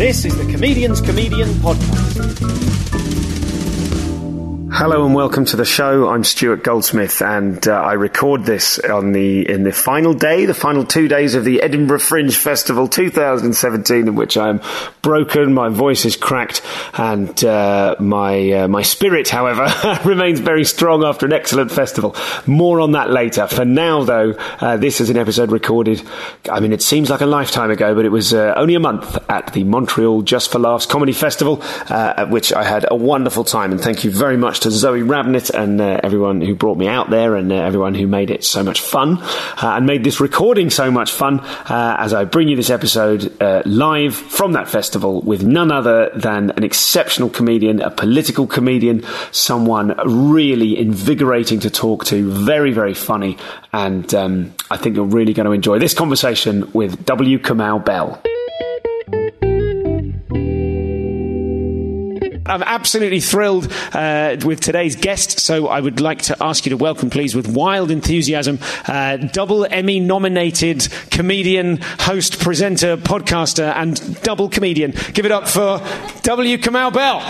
This is the Comedian's Comedian Podcast. Hello and welcome to the show. I'm Stuart Goldsmith, and uh, I record this on the in the final day, the final two days of the Edinburgh Fringe Festival 2017, in which I'm broken, my voice is cracked, and uh, my uh, my spirit, however, remains very strong after an excellent festival. More on that later. For now, though, uh, this is an episode recorded. I mean, it seems like a lifetime ago, but it was uh, only a month at the Montreal Just for Laughs Comedy Festival, uh, at which I had a wonderful time. And thank you very much to Zoe Rabnett and uh, everyone who brought me out there and uh, everyone who made it so much fun uh, and made this recording so much fun uh, as I bring you this episode uh, live from that festival with none other than an exceptional comedian, a political comedian, someone really invigorating to talk to, very, very funny. And um, I think you're really going to enjoy this conversation with W. Kamau Bell. I'm absolutely thrilled uh, with today's guest, so I would like to ask you to welcome, please, with wild enthusiasm, uh, double Emmy nominated comedian, host, presenter, podcaster, and double comedian. Give it up for W. Kamau Bell.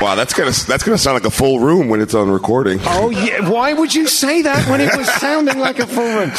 Wow, that's gonna that's gonna sound like a full room when it's on recording. Oh, yeah. Why would you say that when it was sounding like a full room?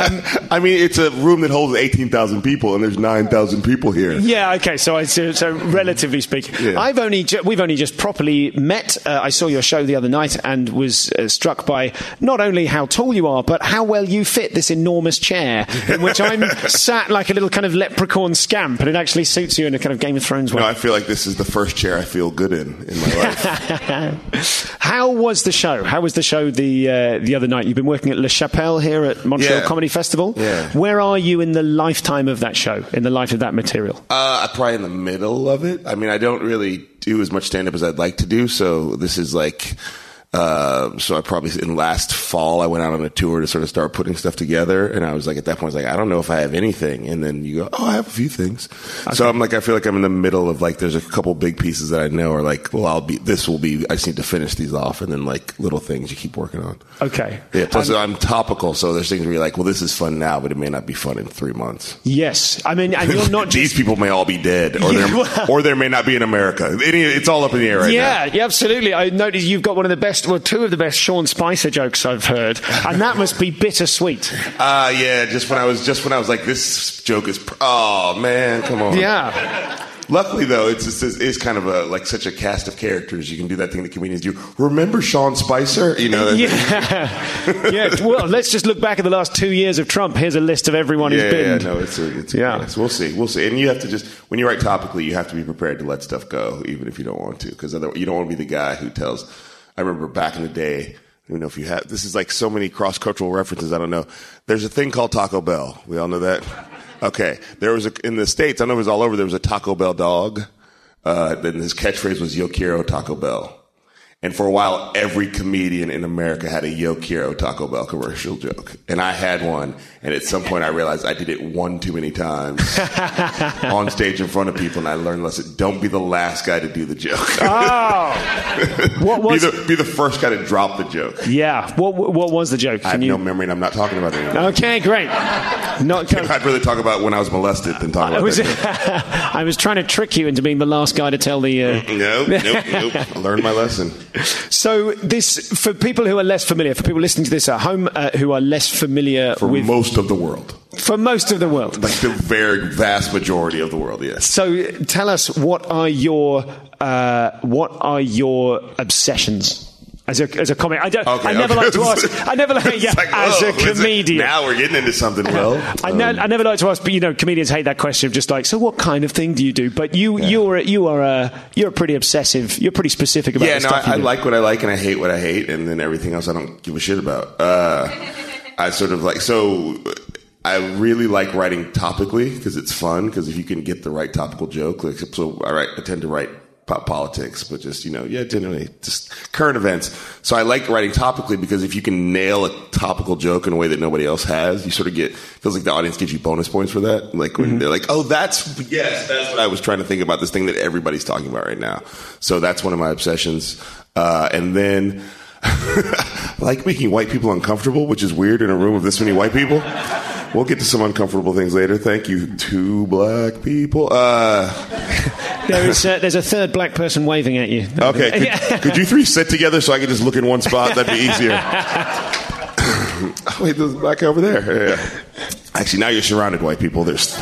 Um, I mean, it's a room that holds eighteen thousand people, and there's nine thousand people here. Yeah, okay. So, I, so, so relatively speaking, Yeah. I've only ju- we've only just properly met. Uh, I saw your show the other night and was uh, struck by not only how tall you are, but how well you fit this enormous chair in which I'm sat like a little kind of leprechaun scamp, and it actually suits you in a kind of Game of Thrones way. No, I feel like this is the first chair I feel good in in my life. How was the show? How was the show the uh, the other night? You've been working at Le Chapelle here at Montreal Yeah. Comedy Festival. Yeah. Where are you in the lifetime of that show? In the life of that material? Uh, I'm probably in the middle of it. I mean, I don't really do as much stand up as I'd like to do, so this is like. Uh, so I probably in last fall I went out on a tour to sort of start putting stuff together, and I was like at that point I was like I don't know if I have anything, and then you go oh I have a few things, so I'm like I feel like I'm in the middle of like there's a couple big pieces that I know are like well I'll be this will be I just need to finish these off, and then like little things you keep working on. Okay. Yeah. Plus I'm topical, so there's things where you're like well this is fun now, but it may not be fun in three months. Yes, I mean, and you're not These people may all be dead, or Yeah, there, well- or there may not be in America. Any, it's all up in the air right now. yeah, yeah, absolutely. I noticed you've got one of the best, well, two of the best Sean Spicer jokes I've heard, and that must be bittersweet. Ah, Uh, yeah. Just when I was, just when I was like, this joke is. Pr- oh man, come on. Yeah. Luckily though, it's it's, it's kind of a like such a cast of characters. You can do that thing that comedians do. Remember Sean Spicer? You know. Yeah. yeah. Well, let's just look back at the last two years of Trump. Here's a list of everyone Yeah, who's yeah, been. no, it's a, it's Yeah. we'll see, we'll see. And you have to just when you write topically, you have to be prepared to let stuff go, even if you don't want to, because otherwise you don't want to be the guy who tells. I remember back in the day. I don't know if you have. This is like so many cross cultural references. I don't know. There's a thing called Taco Bell. We all know that. Okay, there was a in the states. I know it was all over. There was a Taco Bell dog. Uh, his catchphrase was "Yo quiero Taco Bell." And for a while, every comedian in America had a Yo Quiero Taco Bell commercial joke. And I had one. And at some point, I realized I did it one too many times on stage in front of people. And I learned a lesson. Don't be the last guy to do the joke. Oh. what be, the, be the first guy to drop the joke. yeah. What What was the joke? I have you... no memory, and I'm not talking about it anymore. okay, great. Not. I'd rather talk about when I was molested than talk I about was, that. I was trying to trick you into being the last guy to tell the. Uh, Nope, nope, nope. I learned my lesson. so this, for people who are less familiar, for people listening to this at home uh, who are less familiar For with, most of the world. for most of the world. Like the very vast majority of the world, yes. So tell us what are your uh, what are your obsessions as a as a comic. I don't. Okay, I never okay. like to ask. I never like yeah, like, as whoa, a it- comedian. Now we're getting into something. Well, I, um, I never like to ask, but you know, comedians hate that question of just like, so what kind of thing do you do? But you, you're, you are a, you're a pretty obsessive. You're pretty specific about yeah, no, stuff I, I like what I like and I hate what I hate, and then everything else I don't give a shit about. Uh, I sort of like so. I really like writing topically because it's fun. Because if you can get the right topical joke, like so, I write. I tend to write pop politics, but just you know, yeah, generally just current events. So I like writing topically because if you can nail a topical joke in a way that nobody else has, you sort of get feels like the audience gives you bonus points for that. Like when they're like, "Oh, that's yes, that's what I was trying to think about this thing that everybody's talking about right now." So that's one of my obsessions. Uh, and then like making white people uncomfortable, which is weird in a room of this many white people. We'll get to some uncomfortable things later. Thank you, two black people. Uh, There is, uh, there's a third black person waving at you. Okay, could, could you three sit together so I could just look in one spot? That'd be easier. wait, there's a black guy over there. Yeah. Actually, now you're surrounded by white people. There's.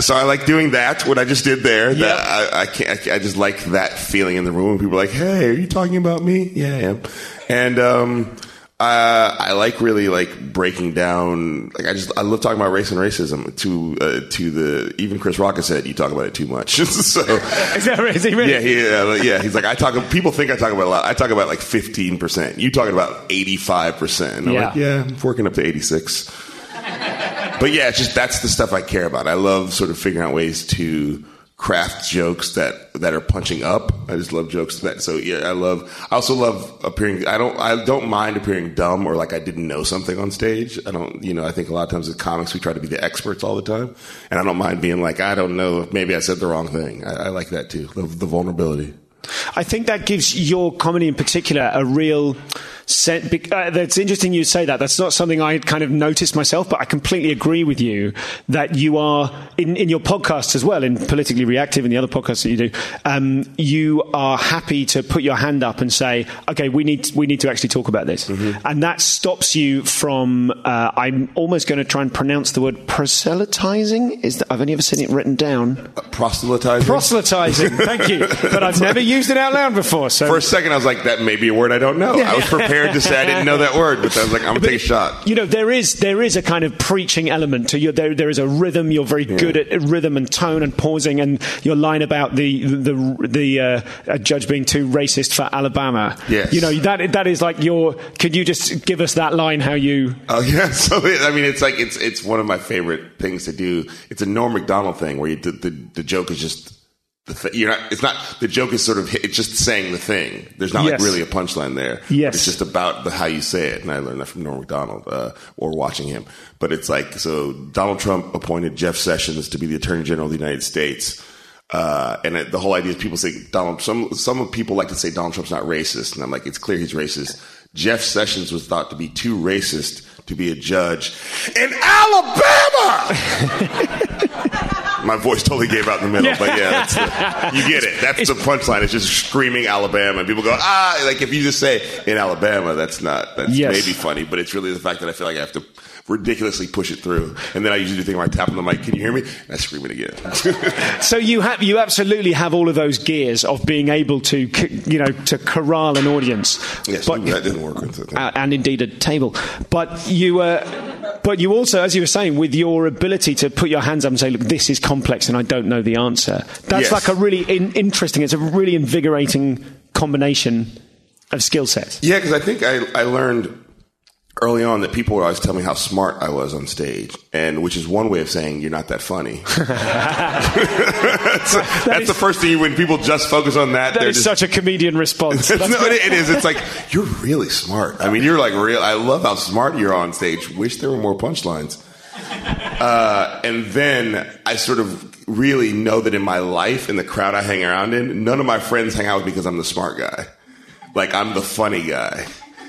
So I like doing that. What I just did there. Yep. That I, I can't. I, can't- I just like that feeling in the room. when People are like, "Hey, are you talking about me?" Yeah, I am. And um, uh, I like really like breaking down. Like I just I love talking about race and racism. To uh, to the even Chris Rock has said you talk about it too much. so Is that right? Is he really? yeah, he, yeah, yeah. He's like, I talk. People think I talk about a lot. I talk about like fifteen percent. You talking about eighty five percent? Yeah. like, yeah, I'm working up to eighty six. But yeah, just that's the stuff I care about. I love sort of figuring out ways to craft jokes that that are punching up. I just love jokes that. So yeah, I love. I also love appearing. I don't. I don't mind appearing dumb or like I didn't know something on stage. I don't. You know, I think a lot of times with comics we try to be the experts all the time, and I don't mind being like I don't know. Maybe I said the wrong thing. I, I like that too. Love the vulnerability. I think that gives your comedy in particular a real sense. Uh, that's interesting you say that. That's not something I kind of noticed myself, but I completely agree with you that you are in, in your podcasts as well, in politically reactive and the other podcasts that you do. Um, you are happy to put your hand up and say, "Okay, we need we need to actually talk about this," and that stops you from. Uh, I'm almost going to try and pronounce the word proselytizing. Is that, I've only ever seen it written down. Proselytizing. Proselytizing. Thank you, but I've never used it out loud before. So For a second, I was like, that may be a word I don't know. I was prepared to say I didn't know that word, but I was like, I'm gonna take a shot. You know, there is there is a kind of preaching element to you. There there is a rhythm. You're very good at rhythm and tone and pausing. And your line about the the the uh, a judge being too racist for Alabama. Yes. You know that that is like your. Could you just give us that line? How you? Oh yeah, so it, I mean, it's like it's it's one of my favorite things to do. It's a Norm Macdonald thing where you, the, the the joke is just th- you're not. It's not the joke is sort of it's just saying the thing. There's not Yes. like really a punchline there. Yes. it's just about the how you say it, and I learned that from Norm Macdonald uh, or watching him. But it's like so Donald Trump appointed Jeff Sessions to be the Attorney General of the United States. Uh, and it, the whole idea is people say Donald. Some some people like to say Donald Trump's not racist, and I'm like, it's clear he's racist. Jeff Sessions was thought to be too racist to be a judge in Alabama. My voice totally gave out in the middle, but yeah, that's the, you get it. That's the punchline. It's just screaming Alabama, and people go ah. Like if you just say in Alabama, that's not that's Yes. maybe funny, but it's really the fact that I feel like I have to ridiculously push it through, and then I usually do the thing where I tap on the mic. Can you hear me? And I scream it again. So you have you absolutely have all of those gears of being able to you know to corral an audience. yes, But- that didn't work with it. uh, and indeed a table. But you, uh, but you also, as you were saying, with your ability to put your hands up and say, "Look, this is complex, and I don't know the answer." That's Yes. like a really in- interesting. It's a really invigorating combination of skill sets. Yeah, because I think I, I learned early on that people would always tell me how smart I was on stage, and which is one way of saying you're not that funny. that's that's the first thing you, when people just focus on that. That just, such a comedian response. no, it, it is. It's like you're really smart. I mean, you're like real. I love how smart you're on stage. Wish there were more punchlines. Uh, and then I sort of really know that in my life, in the crowd I hang around in, none of my friends hang out with me because I'm the smart guy. Like I'm the funny guy.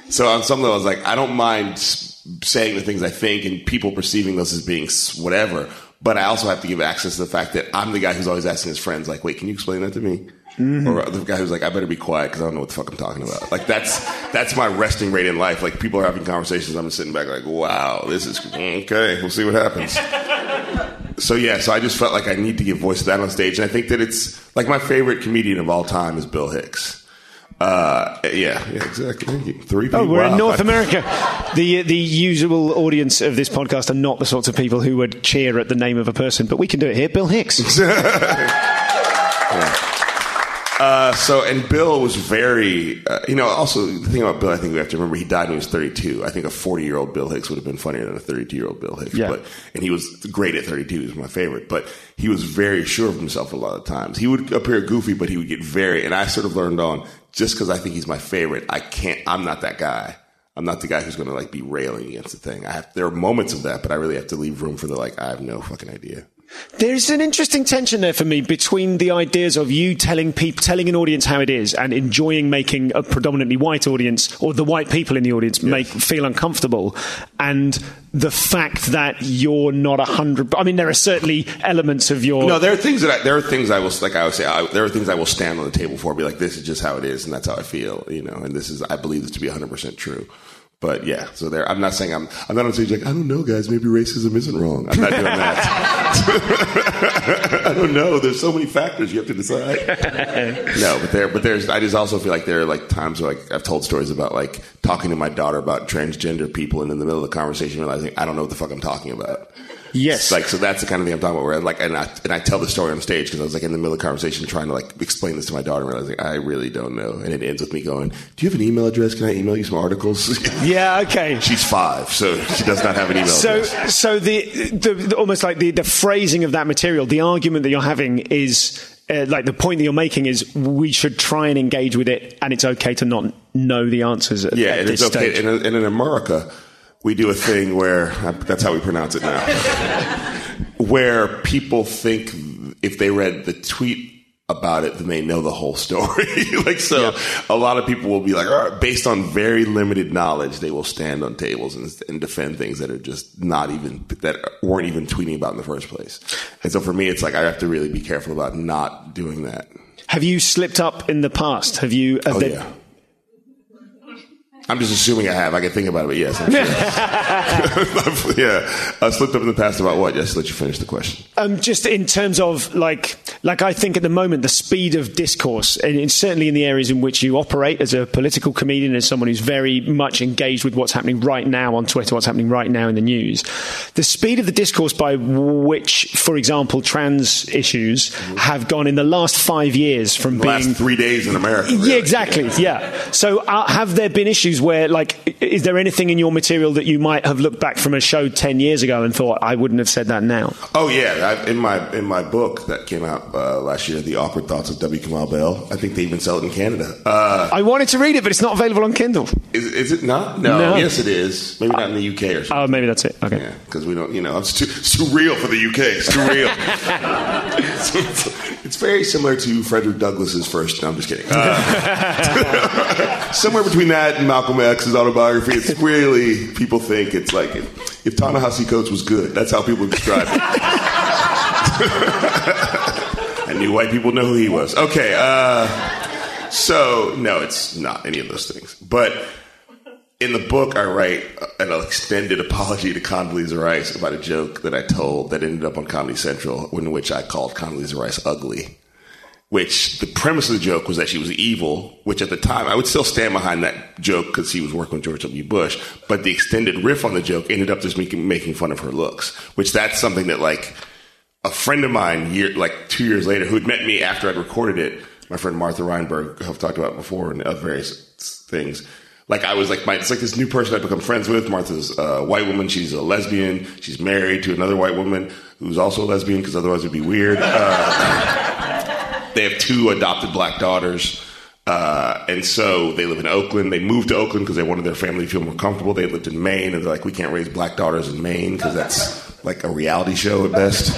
So on some level, I was like, I don't mind saying the things I think and people perceiving those as being whatever. But I also have to give access to the fact that I'm the guy who's always asking his friends, like, wait, can you explain that to me? Mm-hmm. Or the guy who's like, I better be quiet because I don't know what the fuck I'm talking about. Like that's that's my resting rate in life. Like people are having conversations, I'm just sitting back like, wow, this is okay. We'll see what happens. so yeah, so I just felt like I need to give voice to that on stage, and I think that it's like my favorite comedian of all time is Bill Hicks. Uh, yeah, yeah, exactly. Thank you. Three people. Oh, we're in North America. The the usual audience of this podcast are not the sorts of people who would cheer at the name of a person, but we can do it here. Bill Hicks. Uh, so, and Bill was very, uh, you know, also the thing about Bill, I think we have to remember he died when he was 32. I think a 40 year old Bill Hicks would have been funnier than a 32 year old Bill Hicks. Yeah. But, and he was great at 32. He was my favorite, but he was very sure of himself a lot of times. He would appear goofy, but he would get very, and I sort of learned on just because I think he's my favorite, I can't, I'm not that guy. I'm not the guy who's going to like be railing against the thing. I have, there are moments of that, but I really have to leave room for the like, I have no fucking idea. There's an interesting tension there for me between the ideas of you telling people, telling an audience how it is, and enjoying making a predominantly white audience or the white people in the audience make feel uncomfortable, and the fact that you're not a hundred. I mean, there are certainly elements of your. No, there are things that I, there are things I will like. I would say I, there are things I will stand on the table for. Be like, this is just how it is, and that's how I feel. You know, and this is I believe this to be 100 percent true. But yeah, so there. I'm not saying I'm. I'm not on stage like I don't know, guys. Maybe racism isn't wrong. I'm not doing that. I don't know. There's so many factors you have to decide. no, but there. But there's. I just also feel like there are like times where like I've told stories about like talking to my daughter about transgender people, and in the middle of the conversation realizing I don't know what the fuck I'm talking about. Yes, Like so, that's the kind of thing I'm talking about. Where like, and I and I tell the story on stage because I was like in the middle of the conversation trying to like explain this to my daughter, and realizing I really don't know. And it ends with me going, "Do you have an email address? Can I email you some articles?" yeah, okay. She's five, so she does not have an email So, address. so the, the, the almost like the, the phrasing of that material, the argument that you're having is uh, like the point that you're making is we should try and engage with it, and it's okay to not know the answers. At, Yeah, at and this it's okay. stage. And in America, we do a thing where that's how we pronounce it now, where people think if they read the tweet about it, then they know the whole story. like so, a lot of people will be like, All right, based on very limited knowledge, they will stand on tables and, and defend things that are just not even that weren't even tweeting about in the first place. And so for me, it's like I have to really be careful about not doing that. Have you slipped up in the past? Have you? Have Oh there- yeah. I'm just assuming I have. I can think about it, but yes, I'm sure. yeah, I slipped up in the past about what? Yes, let you finish the question. Um, just in terms of like, like I think at the moment the speed of discourse, and certainly in the areas in which you operate as a political comedian, as someone who's very much engaged with what's happening right now on Twitter, what's happening right now in the news, the speed of the discourse by which, for example, trans issues have gone in the last five years from The being last three days in America. Yeah, exactly. Yeah. So, uh, have there been issues where, like, is there anything in your material that you might have looked back from a show ten years ago and thought I wouldn't have said that now? Oh yeah, I, in my in my book that came out uh, last year, "The Awkward Thoughts of W. Kamau Bell." I think they even sell it in Canada. Uh, I wanted to read it, but it's not available on Kindle. is, is it not? No. No. Yes, it is. Maybe not in the UK or something. Oh, maybe that's it. Okay. Yeah, because we don't, you know, it's too, it's too real for the UK. It's too real. So it's, it's very similar to Frederick Douglass's first. No, I'm just kidding. Uh, somewhere between that and Malcolm X's autobiography, it's really people think it's like if, if Ta-Nehisi Coates was good. That's how people describe it. I knew white people know who he was. Okay, uh, so no, it's not any of those things, but in the book, I write an extended apology to Condoleezza Rice about a joke that I told that ended up on Comedy Central, in which I called Condoleezza Rice ugly. Which the premise of the joke was that she was evil, which at the time I would still stand behind that joke because he was working with George W. Bush. But the extended riff on the joke ended up just making, making fun of her looks, which that's something that like a friend of mine, year like two years later, who had met me after I'd recorded it, my friend Martha Reinberg, who I've talked about before and other various things. Like I was like, my, it's like this new person I've become friends with. Martha's a white woman. She's a lesbian. She's married to another white woman who's also a lesbian because otherwise it'd be weird. Uh, they have two adopted black daughters. Uh, and so they live in Oakland. They moved to Oakland because they wanted their family to feel more comfortable. They lived in Maine, and they're like, we can't raise black daughters in Maine because that's like a reality show at best.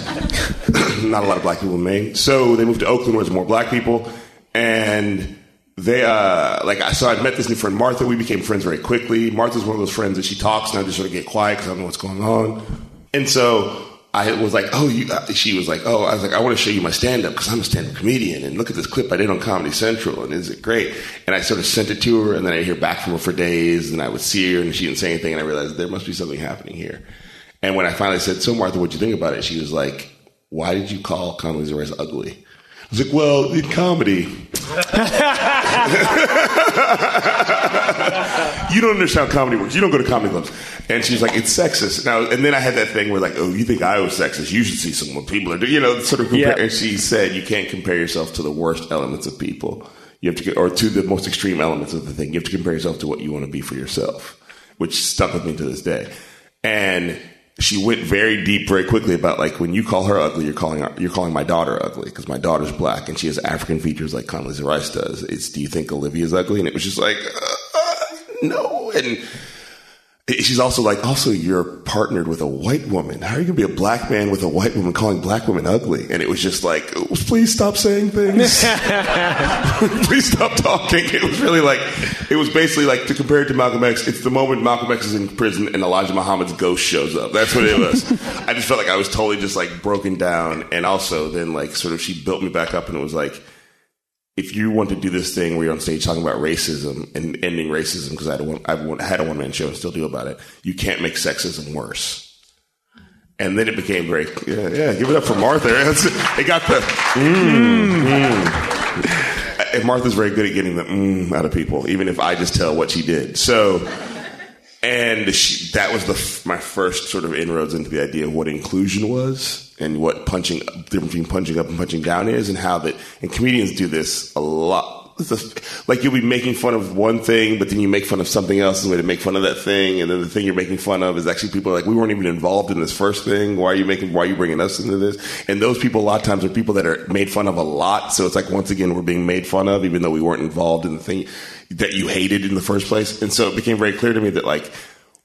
Not a lot of black people in Maine. So they moved to Oakland where there's more black people. And they, uh, like, I- so I'd met this new friend, Martha. We became friends very quickly. Martha's one of those friends that she talks, and I just sort of get quiet because I don't know what's going on. And so I was like, oh, you, she was like, oh, I was like, I want to show you my stand up because I'm a stand up comedian and look at this clip I did on Comedy Central and is it great? And I sort of sent it to her and then I hear back from her for days and I would see her and she didn't say anything and I realized there must be something happening here. And when I finally said, so Martha, what'd you think about it? She was like, why did you call Condoleezza Rice ugly? I was like, well, in comedy. you don't understand how comedy works. You don't go to comedy clubs. And she's like, it's sexist. Now, and then I had that thing where like, oh, you think I was sexist? You should see some what people are doing. You know, sort of compare. Yeah. And she said, you can't compare yourself to the worst elements of people. You have to, or to the most extreme elements of the thing. You have to compare yourself to what you want to be for yourself, which stuck with me to this day. And she went very deep very quickly about like when you call her ugly, you're calling her, you're calling my daughter ugly because my daughter's black and she has African features like Condoleezza Rice does. It's do you think Olivia's ugly? And it was just like uh, uh, no. And she's also like also you're partnered with a white woman. How are you gonna be a black man with a white woman calling black women ugly? And it was just like please stop saying things. please stop talking. It was really like it was basically like to compare it to Malcolm X. It's the moment Malcolm X is in prison and Elijah Muhammad's ghost shows up. That's what it was. I just felt like I was totally just like broken down, and also then like sort of she built me back up, and it was like. If you want to do this thing where you're on stage talking about racism and ending racism, because I had a one, I've had a one man show and still do about it, you can't make sexism worse. And then it became very, yeah, yeah give it up for Martha. It got the, mm, and Martha's very good at getting the mm out of people, even if I just tell what she did. So, and she, that was the my first sort of inroads into the idea of what inclusion was and what punching difference between punching up and punching down is, and how that and comedians do this a lot. Like you'll be making fun of one thing, but then you make fun of something else as a way to make fun of that thing, and then the thing you're making fun of is actually people are like we weren't even involved in this first thing. Why are you making? Why are you bringing us into this? And those people a lot of times are people that are made fun of a lot. So it's like once again we're being made fun of, even though we weren't involved in the thing that you hated in the first place. And so it became very clear to me that like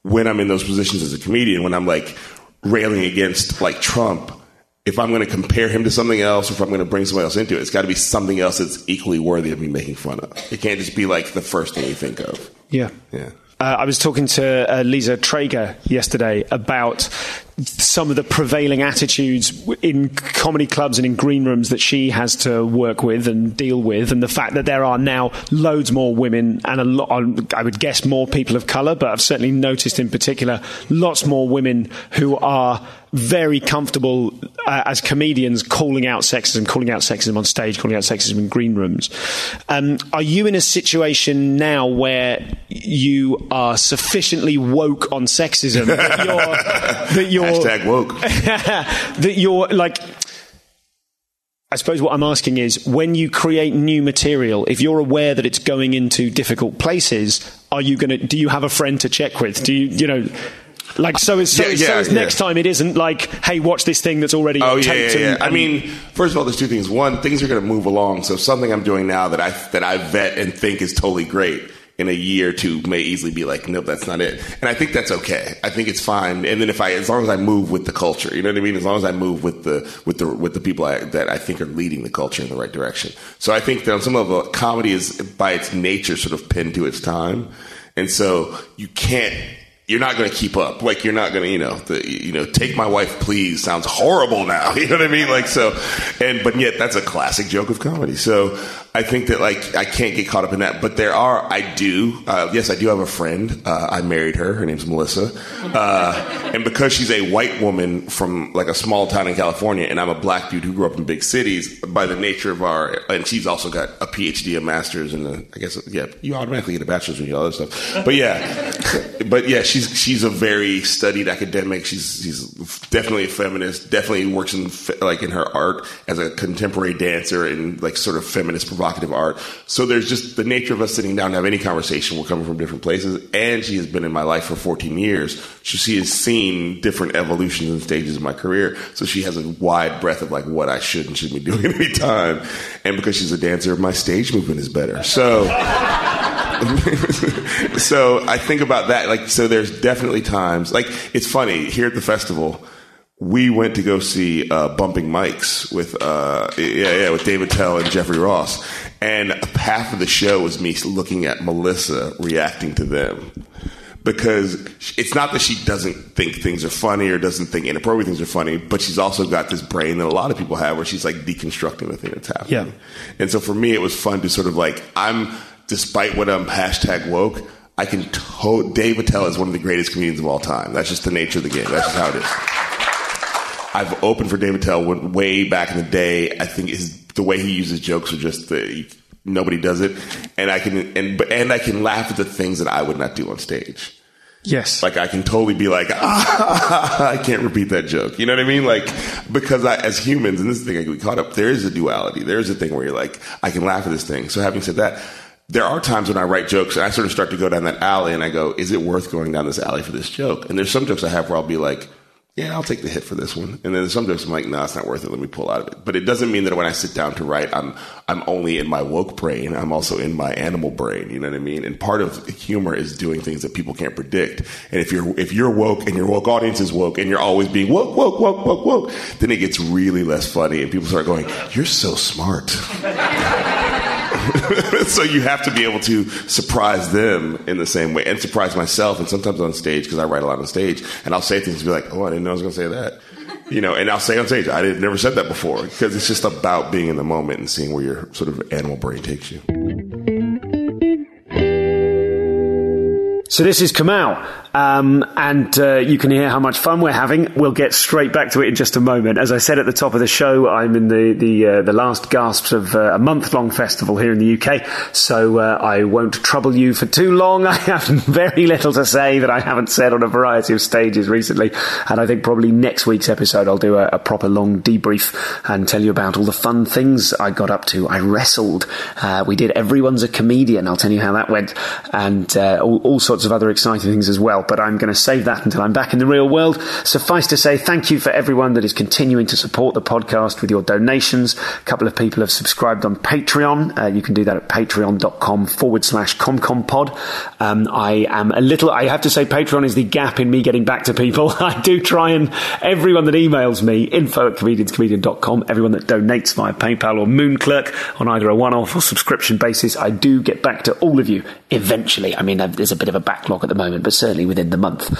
when I'm in those positions as a comedian, when I'm like railing against like Trump, if I'm going to compare him to something else, or if I'm going to bring somebody else into it, it's got to be something else that's equally worthy of me making fun of. It can't just be like the first thing you think of. Yeah. Yeah. Uh, I was talking to uh, Lisa Traeger yesterday about some of the prevailing attitudes in comedy clubs and in green rooms that she has to work with and deal with, and the fact that there are now loads more women and a lot, I would guess more people of colour, but I've certainly noticed in particular lots more women who are very comfortable uh, as comedians calling out sexism, calling out sexism on stage, calling out sexism in green rooms. Um, are you in a situation now where you are sufficiently woke on sexism that you're, that you're Hashtag woke. that you're like I suppose what I'm asking is when you create new material, if you're aware that it's going into difficult places, are you going to do you have a friend to check with? Do you you know like so as, so, Yeah, as- so yeah, yeah. next time it isn't like hey watch this thing that's already Oh yeah, yeah, yeah. and- I mean, first of all, there's two things. One, things are going to move along. So something I'm doing now that I that I vet and think is totally great in a year or two may easily be like, nope, that's not it. And I think that's okay. I think it's fine. And then if I, as long as I move with the culture, you know what I mean? As long as I move with the with the with the people I, that I think are leading the culture in the right direction. So I think that on some level, comedy is by its nature sort of pinned to its time, and so you can't you're not going to keep up. Like you're not going to, you know, the, you know, take my wife, please sounds horrible now. You know what I mean? Like so, and but yet that's a classic joke of comedy. So I think that like I can't get caught up in that. But there are, I do, uh, yes, I do have a friend. Uh, I married her. Her name's Melissa, uh, and because she's a white woman from like a small town in California, and I'm a black dude who grew up in big cities, by the nature of our, and she's also got a PhD, a master's, and a, I guess yeah, you automatically get a bachelor's when you all that stuff. But yeah, but yeah, she's she's a very studied academic. She's she's definitely a feminist. Definitely works in like in her art as a contemporary dancer and like sort of feminist provocative art. So there's just the nature of us sitting down to have any conversation. We're coming from different places, and she has been in my life for 14 years. So she has seen different evolutions and stages of my career. So she has a wide breadth of like what I should and shouldn't be doing at any time. And because she's a dancer, my stage movement is better. So. so I think about that. Like, so there's definitely times. Like, it's funny here at the festival. We went to go see uh, Bumping Mics with uh, yeah yeah with Dave Attell and Jeffrey Ross, and half of the show was me looking at Melissa reacting to them because it's not that she doesn't think things are funny or doesn't think inappropriate things are funny, but she's also got this brain that a lot of people have where she's like deconstructing the thing that's happening. Yeah. And so for me, it was fun to sort of like, I'm, despite what I'm hashtag woke, I can to- Dave Attell is one of the greatest comedians of all time. That's just the nature of the game. That's just how it is. I've opened for Dave Attell way back in the day. I think his the way he uses jokes are just the nobody does it, and I can and and I can laugh at the things that I would not do on stage. Yes. Like I can totally be like, ah, I can't repeat that joke. You know what I mean? Like because I, as humans, and this is the thing I get caught up. There is a duality. There is a thing where you're like, I can laugh at this thing. So having said that, there are times when I write jokes and I sort of start to go down that alley, and I go, is it worth going down this alley for this joke? And there's some jokes I have where I'll be like yeah, I'll take the hit for this one. And then some jokes I'm like, no, it's not worth it. Let me pull out of it. But it doesn't mean that when I sit down to write, I'm I'm only in my woke brain. I'm also in my animal brain. You know what I mean? And part of humor is doing things that people can't predict. And if you're if you're woke and your woke audience is woke and you're always being woke, woke, woke, woke, woke, then it gets really less funny and people start going, You're so smart. so you have to be able to surprise them in the same way and surprise myself and sometimes on stage because I write a lot on stage and I'll say things and be like, oh, I didn't know I was going to say that. You know, and I'll say on stage, I didn't, never said that before because it's just about being in the moment and seeing where your sort of animal brain takes you. So this is Kamau, um, and uh, you can hear how much fun we're having. We'll get straight back to it in just a moment. As I said at the top of the show, I'm in the the, uh, the last gasps of uh, a month long festival here in the UK, so uh, I won't trouble you for too long. I have very little to say that I haven't said on a variety of stages recently, and I think probably next week's episode I'll do a, a proper long debrief and tell you about all the fun things I got up to. I wrestled. Uh, we did Everyone's a Comedian. I'll tell you how that went, and uh, all, all sorts of other exciting things as well. But I'm going to save that until I'm back in the real world. Suffice to say, thank you for everyone that is continuing to support the podcast with your donations. A couple of people have subscribed on Patreon. Uh, you can do that at patreon.com forward slash comcompod. Um, I am a little, I have to say, Patreon is the gap in me getting back to people. I do try and everyone that emails me, info at comedianscomedian.com, everyone that donates via PayPal or Moonclerk on either a one off or subscription basis, I do get back to all of you eventually. I mean, there's a bit of a backlog at the moment, but certainly within the month.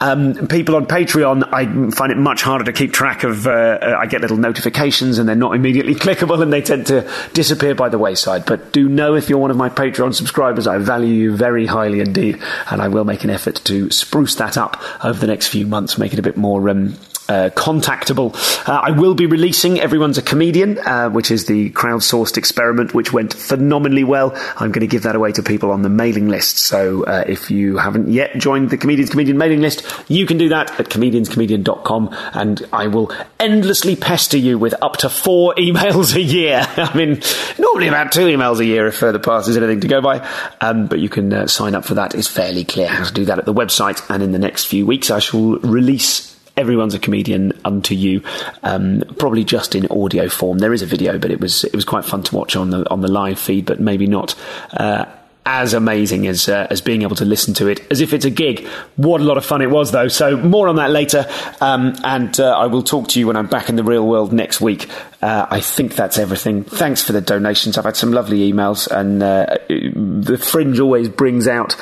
Um, people on Patreon, I find it much harder to keep track of. Uh, uh, I get little notifications and they're not immediately clickable and they tend to disappear by the wayside. But do know if you're one of my Patreon subscribers, I value you very highly indeed, and I will make an effort to spruce that up over the next few months, make it a bit more um, uh, contactable. Uh, I will be releasing Everyone's a Comedian, uh, which is the crowdsourced experiment, which went phenomenally well. I'm going to give that away to people on the mailing list. So uh, if you haven't yet joined the Comedians Comedian mailing list, you can do that at comedianscomedian.com, and I will endlessly pester you with up to four emails a year. I mean, normally about two emails a year if the past is anything to go by, um, but you can uh, sign up for that. It's fairly clear how to do that at the website, and in the next few weeks, I shall release everyone's a comedian unto you. Um, probably just in audio form. There is a video, but it was it was quite fun to watch on the on the live feed, but maybe not. Uh, as amazing as uh, as being able to listen to it as if it's a gig. What a lot of fun it was, though. So more on that later, um, and uh, I will talk to you when I'm back in the real world next week. Uh, I think that's everything. Thanks for the donations. I've had some lovely emails, and uh, the Fringe always brings out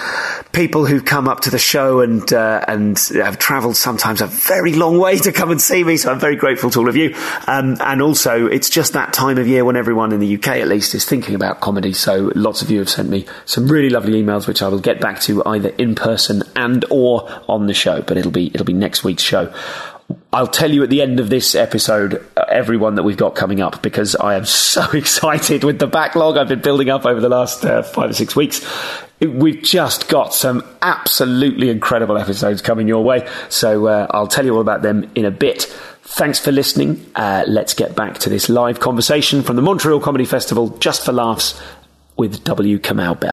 people who've come up to the show and uh, and have travelled sometimes a very long way to come and see me. So I'm very grateful to all of you. Um, and also, it's just that time of year when everyone in the UK, at least, is thinking about comedy. So lots of you have sent me some really lovely emails, which I will get back to either in person and or on the show. But it'll be it'll be next week's show. I'll tell you at the end of this episode, uh, everyone that we've got coming up, because I am so excited with the backlog I've been building up over the last uh, five or six weeks. We've just got some absolutely incredible episodes coming your way, so uh, I'll tell you all about them in a bit. Thanks for listening. Uh, let's get back to this live conversation from the Montreal Comedy Festival, just for laughs, with W. Kamau Bell.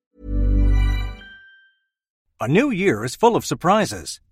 A new year is full of surprises,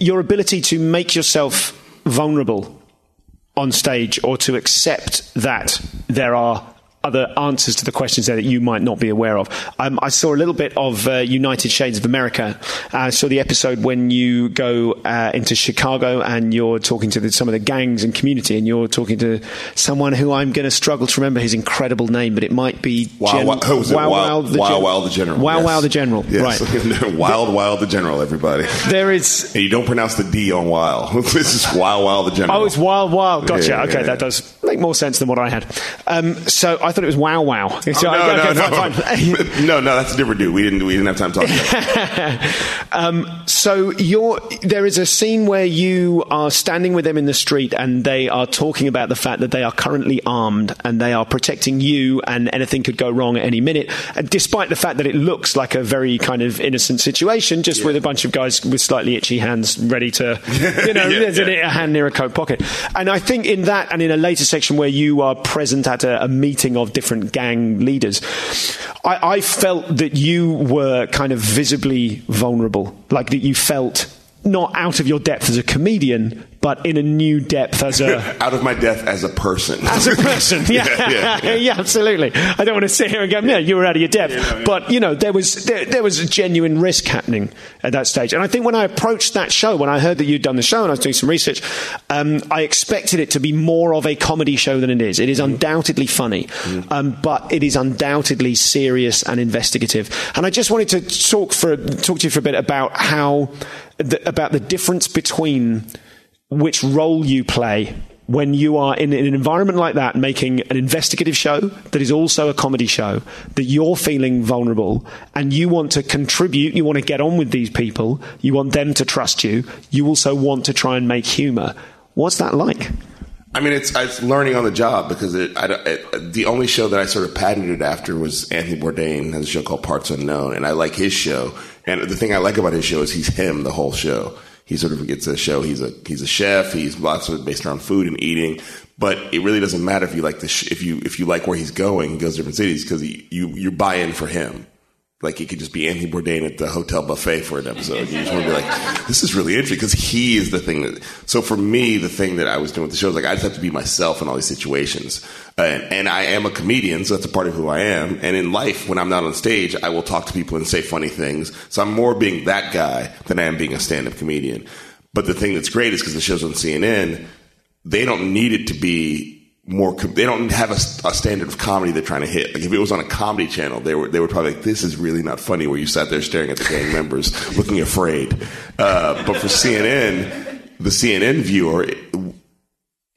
Your ability to make yourself vulnerable on stage or to accept that there are other answers to the questions there that you might not be aware of. Um, I saw a little bit of uh, United Shades of America. I saw the episode when you go uh, into Chicago and you're talking to the, some of the gangs and community, and you're talking to someone who I'm going to struggle to remember his incredible name, but it might be Wow, Gen- wow? Wow, Wow, wow, the Wow, Gen- Wow, the General. Wow, Yes. wow, the General. Yes. Right. wild, wild, the General, everybody. There is. And you don't pronounce the D on wild. this is Wild, Wild, the General. Oh, it's Wild Wild. Gotcha. Yeah, okay, yeah, that yeah. does make more sense than what I had. Um, so I thought it was Wow Wow. So, Oh, no, okay, no, fine, no. fine. no, no, that's a different dude. We didn't, we didn't have time to talk about it. um, so you're, there is a scene where you are standing with them in the street and they are talking about the fact that they are currently armed and they are protecting you and anything could go wrong at any minute. And despite the fact that it looks like a very kind of innocent situation, just with a bunch of guys with slightly itchy hands ready to, you know, Yeah, there's yeah. a hand near a coat pocket. And I think in that and in a later section where you are present at a, a meeting of different gang leaders, I, I felt that you were kind of visibly vulnerable, like that you felt not out of your depth as a comedian, but in a new depth as a Out of my depth as a person. as a person. Yeah, yeah, yeah. yeah, absolutely. I don't want to sit here and go, yeah, you were out of your depth. Yeah, no, yeah. But, you know, there was, there, there was a genuine risk happening at that stage. And I think when I approached that show, when I heard that you'd done the show and I was doing some research, um, I expected it to be more of a comedy show than it is. It is Mm-hmm. undoubtedly funny, um, but it is undoubtedly serious and investigative. And I just wanted to talk for, talk to you for a bit about how, the, about the difference between which role you play when you are in, an environment like that making an investigative show that is also a comedy show that you're feeling vulnerable and you want to contribute you want to get on with these people you want them to trust you you also want to try and make humor what's that like I mean, it's it's learning on the job because it, I, it, the only show that I sort of patented after was Anthony Bourdain has a show called Parts Unknown, and I like his show. And the thing I like about his show is he's him the whole show. He sort of gets a show. He's a he's a chef. He's lots of it based around food and eating. But it really doesn't matter if you like the sh- if you if you like where he's going. He goes to different cities because you you buy in for him. Like it could just be Anthony Bourdain at the hotel buffet for an episode. You just want to be like, this is really interesting because he is the thing that. So for me, the thing that I was doing with the show is like I just have to be myself in all these situations, and, and I am a comedian, so that's a part of who I am. And in life, when I'm not on stage, I will talk to people and say funny things. So I'm more being that guy than I am being a stand-up comedian. But the thing that's great is because the show's on CNN, they don't need it to be more. They don't have a, a standard of comedy they're trying to hit. Like if it was on a comedy channel, they were they were probably like, "This is really not funny." Where you sat there staring at the gang members, looking afraid. Uh, but for CNN, the CNN viewer. It,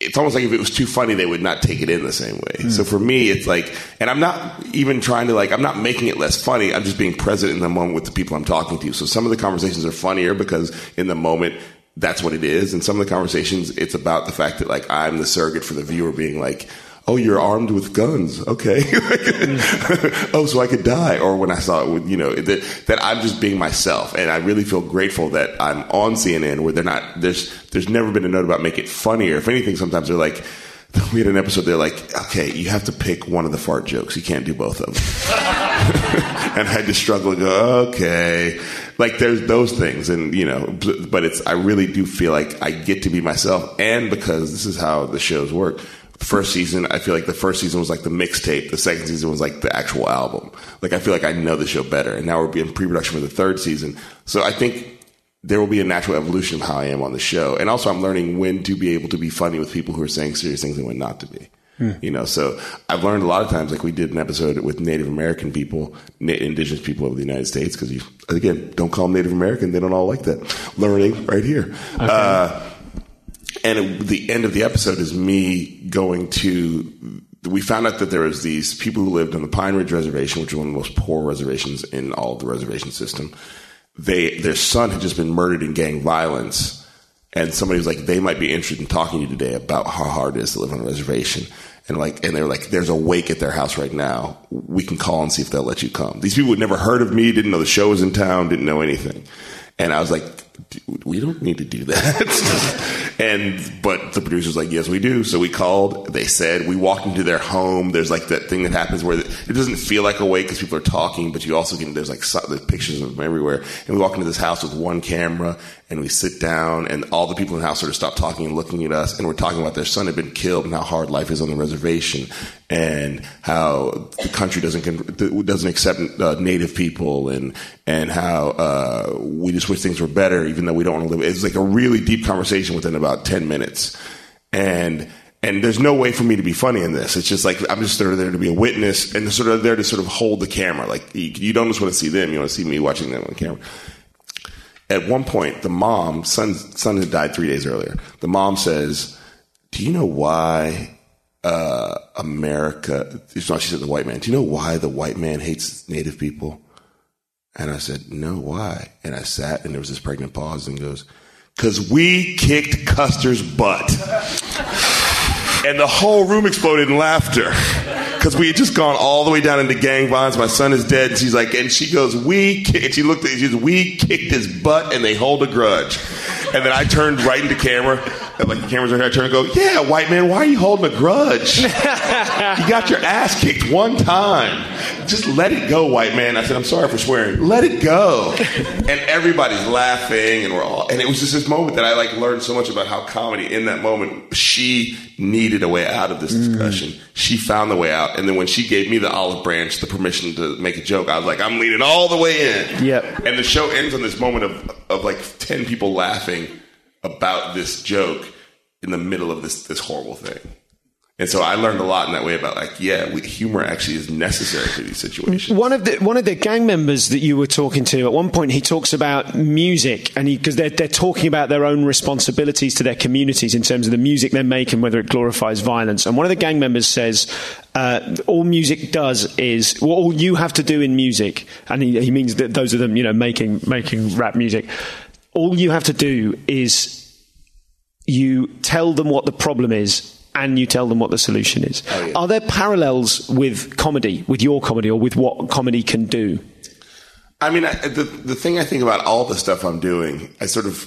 it's almost like if it was too funny, they would not take it in the same way. So for me, it's like, and I'm not even trying to like, I'm not making it less funny. I'm just being present in the moment with the people I'm talking to. So some of the conversations are funnier because in the moment, that's what it is. And some of the conversations, it's about the fact that like I'm the surrogate for the viewer being like, oh, you're armed with guns. Okay. oh, so I could die. Or when I saw it you know, that, that I'm just being myself. And I really feel grateful that I'm on CNN where they're not, there's, there's never been a note about make it funnier. If anything, sometimes they're like, we had an episode, they're like, okay, you have to pick one of the fart jokes. You can't do both of them. and I had to struggle and go, okay. Like there's those things and you know, but it's, I really do feel like I get to be myself and because this is how the shows work. First season, I feel like the first season was like the mixtape. The second season was like the actual album. Like I feel like I know the show better and now we're in pre-production for the third season. So I think there will be a natural evolution of how I am on the show. And also I'm learning when to be able to be funny with people who are saying serious things and when not to be. You know, so I've learned a lot of times, like we did an episode with Native American people, na- indigenous people of the United States, because you, again, don't call them Native American. They don't all like that. Learning right here. Uh, and it, the end of the episode is me going to. We found out that there was these people who lived on the Pine Ridge Reservation, which is one of the most poor reservations in all of the reservation system. They their son had just been murdered in gang violence, and somebody was like, they might be interested in talking to you today about how hard it is to live on a reservation. And like, and they're like, there's a wake at their house right now. We can call and see if they'll let you come. These people had never heard of me, didn't know the show was in town, didn't know anything. And I was like, "Dude, we don't need to do that. and, but the producer's like, yes, we do. So we called, they said, we walked into their home. There's like that thing that happens where it doesn't feel like a wake because people are talking, but you also can, there's like there's pictures of them everywhere. And we walk into this house with one camera and we sit down and all the people in the house sort of stop talking and looking at us. And we're talking about their son had been killed and how hard life is on the reservation and how the country doesn't, doesn't accept uh, native people and, and how, uh, we just wish things were better even though we don't want to live. It's like a really deep conversation within about 10 minutes. And, and there's no way for me to be funny in this. It's just like I'm just of there to be a witness and sort of there to sort of hold the camera. Like you, you don't just want to see them; you want to see me watching them on camera. At one point, the mom, son, son had died three days earlier. The mom says, "Do you know why uh, America?" It's not. She said, "The white man." Do you know why the white man hates Native people? And I said, "No, why?" And I sat, and there was this pregnant pause, and goes, "Cause we kicked Custer's butt." and the whole room exploded in laughter because we had just gone all the way down into gang violence. My son is dead. And she's like, and she goes, we, and she looked at, she goes, we kicked his butt and they hold a grudge. And then I turned right into camera, and like the cameras are here. I turned and go, yeah, white man, why are you holding a grudge? you got your ass kicked one time. Just let it go, white man. I said, I'm sorry for swearing. Let it go. and everybody's laughing, and we're all, and it was just this moment that I like learned so much about how comedy in that moment, she needed a way out of this mm. discussion. She found the way out. And then when she gave me the olive branch, the permission to make a joke, I was like, I'm leaning all the way in. Yep. And the show ends on this moment of, of like 10 people laughing about this joke in the middle of this, this horrible thing. And so I learned a lot in that way about like, yeah, we, humor actually is necessary for these situations. One of the one of the gang members that you were talking to at one point, he talks about music, and because they're they're talking about their own responsibilities to their communities in terms of the music they're making, whether it glorifies violence. And one of the gang members says, uh, all music does is well, all you have to do in music, and he, he means that those of them, you know, making making rap music. All you have to do is you tell them what the problem is and you tell them what the solution is. Oh, Are there parallels with comedy, with your comedy, or with what comedy can do? I mean, I, the the thing I think about all the stuff I'm doing, I sort of,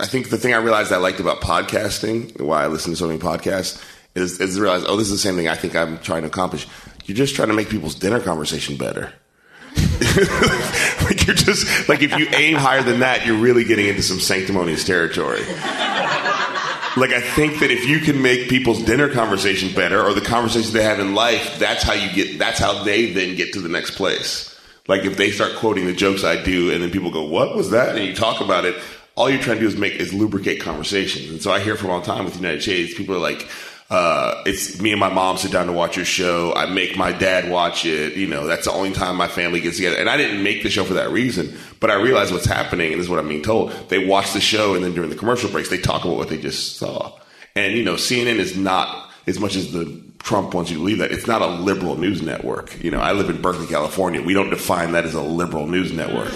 I think the thing I realized I liked about podcasting, why I listen to so many podcasts, is is to realize, oh, this is the same thing I think I'm trying to accomplish. You're just trying to make people's dinner conversation better. like you're just like if you aim higher than that, you're really getting into some sanctimonious territory. Like I think that if you can make people's dinner conversation better or the conversations they have in life, that's how you get that's how they then get to the next place. Like if they start quoting the jokes I do and then people go, What was that? And you talk about it, all you're trying to do is make is lubricate conversations. And so I hear from all time with United Shades, people are like, uh, it's me and my mom sit down to watch your show. I make my dad watch it. You know, that's the only time my family gets together. And I didn't make the show for that reason, but I realize what's happening, and this is what I'm being told. They watch the show, and then during the commercial breaks, they talk about what they just saw. And you know, CNN is not as much as the Trump wants you to believe that it's not a liberal news network. You know, I live in Berkeley, California. We don't define that as a liberal news network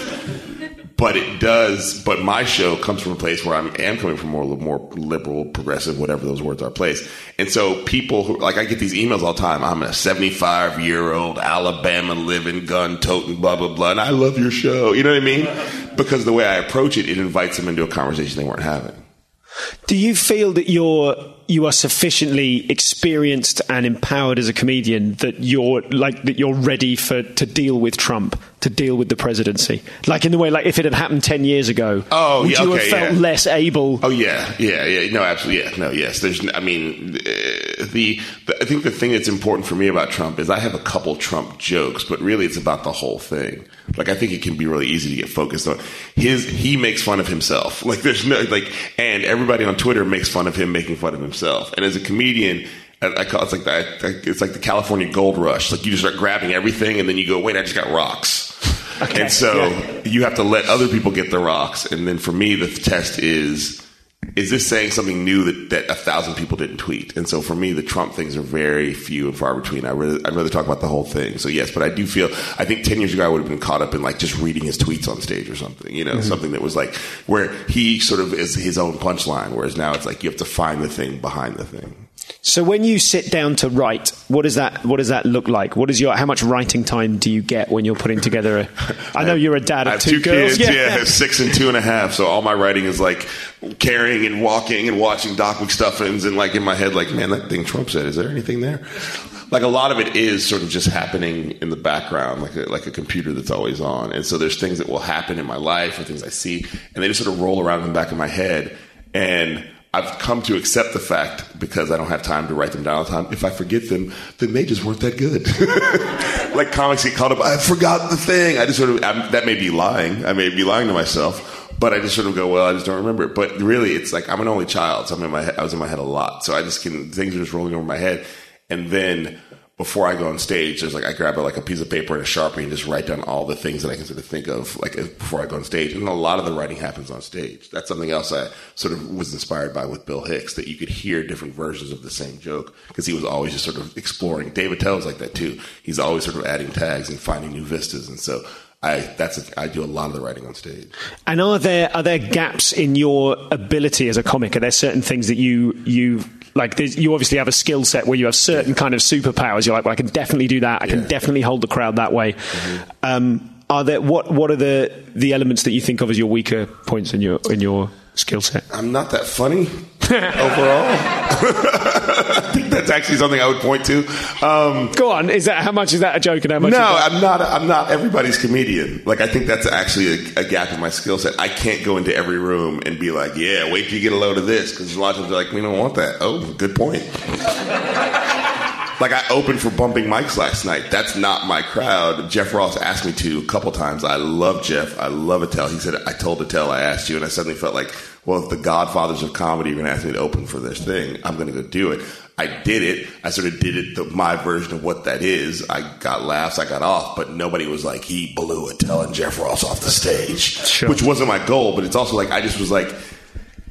but it does. But my show comes from a place where I am coming from more more liberal, progressive, whatever those words are Place, And so people who like I get these emails all the time. I'm a 75 year old Alabama living, gun toting, blah blah blah, and I love your show. You know what I mean? Because the way I approach it, it invites them into a conversation they weren't having. Do you feel that you're you are sufficiently experienced and empowered as a comedian that you're like that you're ready for to deal with Trump, to deal with the presidency? Like in the way, like if it had happened ten years ago, Oh, would yeah, you okay, have felt yeah. less able? Oh yeah, yeah, yeah. No, absolutely. Yeah, no, yes. There's. I mean, uh, the, the. I think the thing that's important for me about Trump is I have a couple Trump jokes, but really it's about the whole thing. Like I think it can be really easy to get focused on his. He makes fun of himself. Like there's no like, and everybody on Twitter makes fun of him making fun of himself. And as a comedian. I, I call it's like that. It's like the California gold rush. Like you just start grabbing everything, and then you go, "Wait, I just got rocks." Okay, and so yeah. you have to let other people get the rocks. And then for me, the test is is this saying something new that, that a thousand people didn't tweet? And so for me, the Trump things are very few and far between. I really, I'd rather talk about the whole thing. So yes, but I do feel, I think 10 years ago, I would have been caught up in like just reading his tweets on stage or something, you know, Mm-hmm. something that was like where he sort of is his own punchline. Whereas now it's like you have to find the thing behind the thing. So when you sit down to write, what does that what does that look like? What is your how much writing time do you get when you're putting together a? I know you're a dad I of have two, girls. kids, yeah. six and two and a half. So all my writing is like carrying and walking and watching Doc McStuffins and like in my head, like, man, that thing Trump said, is there anything there? Like a lot of it is sort of just happening in the background, like a, like a computer that's always on. And so there's things that will happen in my life or things I see, and they just sort of roll around in the back of my head. And I've come to accept the fact because I don't have time to write them down all the time. If I forget them, then they just weren't that good. like comics get caught up. I forgot the thing. I just sort of I'm, that may be lying. I may be lying to myself, but I just sort of go, well, I just don't remember it. But really, it's like I'm an only child, so I'm in my head, I was in my head a lot. So I just can things are just rolling over my head, and then before I go on stage, there's like I grab a, like a piece of paper and a sharpie and just write down all the things that I can sort of think of like before I go on stage. And a lot of the writing happens on stage. That's something else I sort of was inspired by with Bill Hicks that you could hear different versions of the same joke because he was always just sort of exploring. Dave Attell's like that too. He's always sort of adding tags and finding new vistas. And so I that's a, I do a lot of the writing on stage. And are there are there gaps in your ability as a comic? Are there certain things that you you like? You obviously have a skill set where you have certain kind of superpowers. You're like, well, I can definitely do that. I can Yeah. definitely hold the crowd that way. Um, are there what what are the the elements that you think of as your weaker points in your in your skill set? I'm not that funny overall. I think that's actually something I would point to. Um, Go on. Is that how much is that a joke and how much? no, I'm not. I'm not everybody's comedian. Like I think that's actually a, a gap in my skill set. I can't go into every room and be like, "Yeah, wait till you get a load of this," because a lot of times they're like, "We don't want that." Oh, good point. Like I opened for Bumping Mics last night. That's not my crowd. Jeff Ross asked me to a couple times. I love Jeff. I love Attell. He said, "I told Attell I asked you," and I suddenly felt like, well, if the Godfathers of comedy are going to ask me to open for this thing, I'm going to go do it. I did it. I sort of did it the, my version of what that is. I got laughs. I got off, but nobody was like he blew Attell and Jeff Ross off the stage, which wasn't my goal. But it's also like I just was like.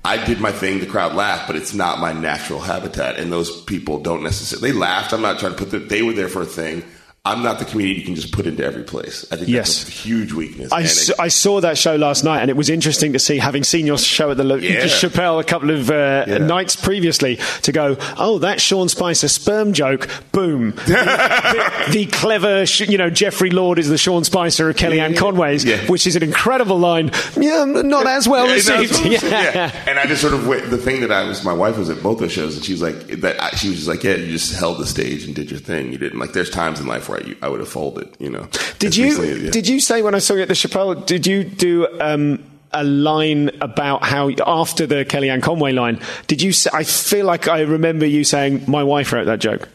I did my thing, the crowd laughed, but it's not my natural habitat. And those people don't necessarily, they laughed. I'm not trying to put them, they were there for a thing. I'm not the comedian you can just put into every place. I think Yes. that's a huge weakness. I, saw that show last night, and it was interesting to see, having seen your show at the Yeah. Chapelle a couple of uh, Yeah. nights previously, to go, oh, that's Sean Spicer sperm joke, boom. the, the- the clever, you know, Jeffrey Lord is the Sean Spicer of Kellyanne Conway's, Yeah. which is an incredible line. Yeah, not as well received. that's what I'm Yeah. yeah. And I just sort of went, the thing that I was, my wife was at both those shows, and she was like, that I, she was just like, yeah, you just held the stage and did your thing. You didn't like. There's times in life where I, I would have folded. You know. Did you recently, yeah. did you say when I saw you at the Chapelle? Did you do um, a line about how after the Kellyanne Conway line? Did you? Say, I feel like I remember you saying my wife wrote that joke.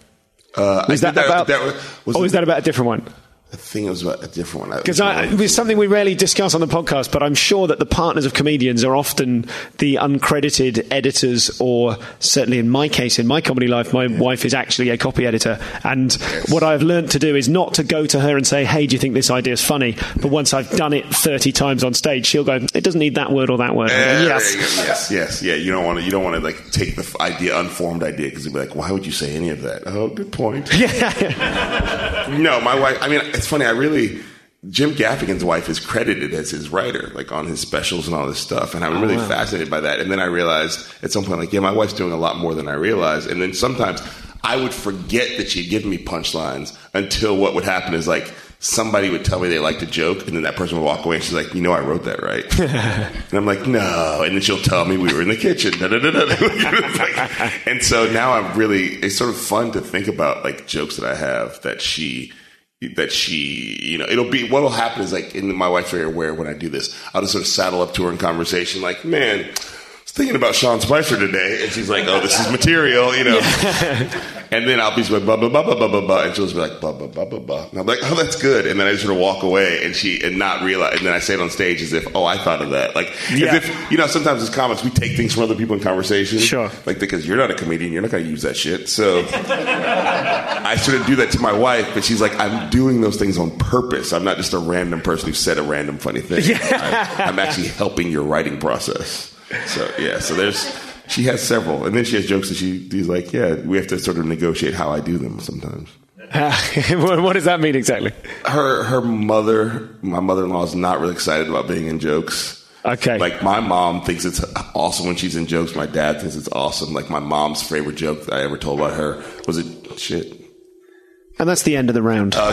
Uh, Was I that about? That, was, was or was that about a different one? I think it was a different one. Because it's something we rarely discuss on the podcast, but I'm sure that the partners of comedians are often the uncredited editors, or certainly in my case, in my comedy life, my wife is actually a copy editor. And what I've learned to do is not to go to her and say, hey, do you think this idea is funny? But once I've done it 30 times on stage, she'll go, it doesn't need that word or that word. Go, yes. there you go. yes, yes, yeah. You don't want to. You don't want to like take the idea, unformed idea, because you'd be like, "Why would you say any of that?" Oh, good point. Yeah. no, my wife. I mean, it's funny. I really. Jim Gaffigan's wife is credited as his writer, like on his specials and all this stuff, and I'm oh, really fascinated by that. And then I realized at some point, like, yeah, my wife's doing a lot more than I realized. And then sometimes I would forget that she'd given me punchlines until what would happen is like somebody would tell me they liked a joke, and then that person would walk away and she's like, "You know, I wrote that, right?" and I'm like, "No," and then she'll tell me we were in the kitchen. And so now I'm really it's sort of fun to think about like jokes that I have that she that she you know it'll be what'll happen is like and my wife's very aware when I do this? I'll just sort of saddle up to her in conversation like man thinking about Sean Spicer today, and she's like, "Oh, this is material," you know. and then I'll be like, "Blah blah blah blah blah blah," blah and she'll just be like, "Blah blah blah blah blah," and I'm like, "Oh, that's good." And then I just sort of walk away, and she and not realize, and then I say it on stage as if, "Oh, I thought of that," like Yeah. as if you know. Sometimes as comics, we take things from other people in conversation, Sure. like because you're not a comedian, you're not going to use that shit. So I sort of do that to my wife, but she's like, "I'm doing those things on purpose. I'm not just a random person who said a random funny thing. I, I'm actually helping your writing process." So yeah, so there's she has several, and then she has jokes that she she's like, yeah, we have to sort of negotiate how I do them sometimes. what what does that mean exactly? Her her mother, my mother in law, is not really excited about being in jokes. Okay. Like my mom thinks it's awesome when she's in jokes. My dad thinks it's awesome. Like my mom's favorite joke that I ever told about her was it shit. And that's the end of the round.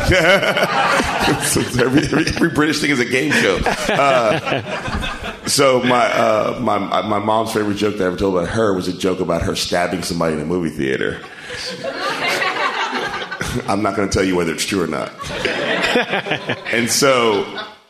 So every, every, every British thing is a game show. Uh, so my, uh, my my mom's favorite joke that I ever told about her was a joke about her stabbing somebody in a movie theater. I'm not going to tell you whether it's true or not. and so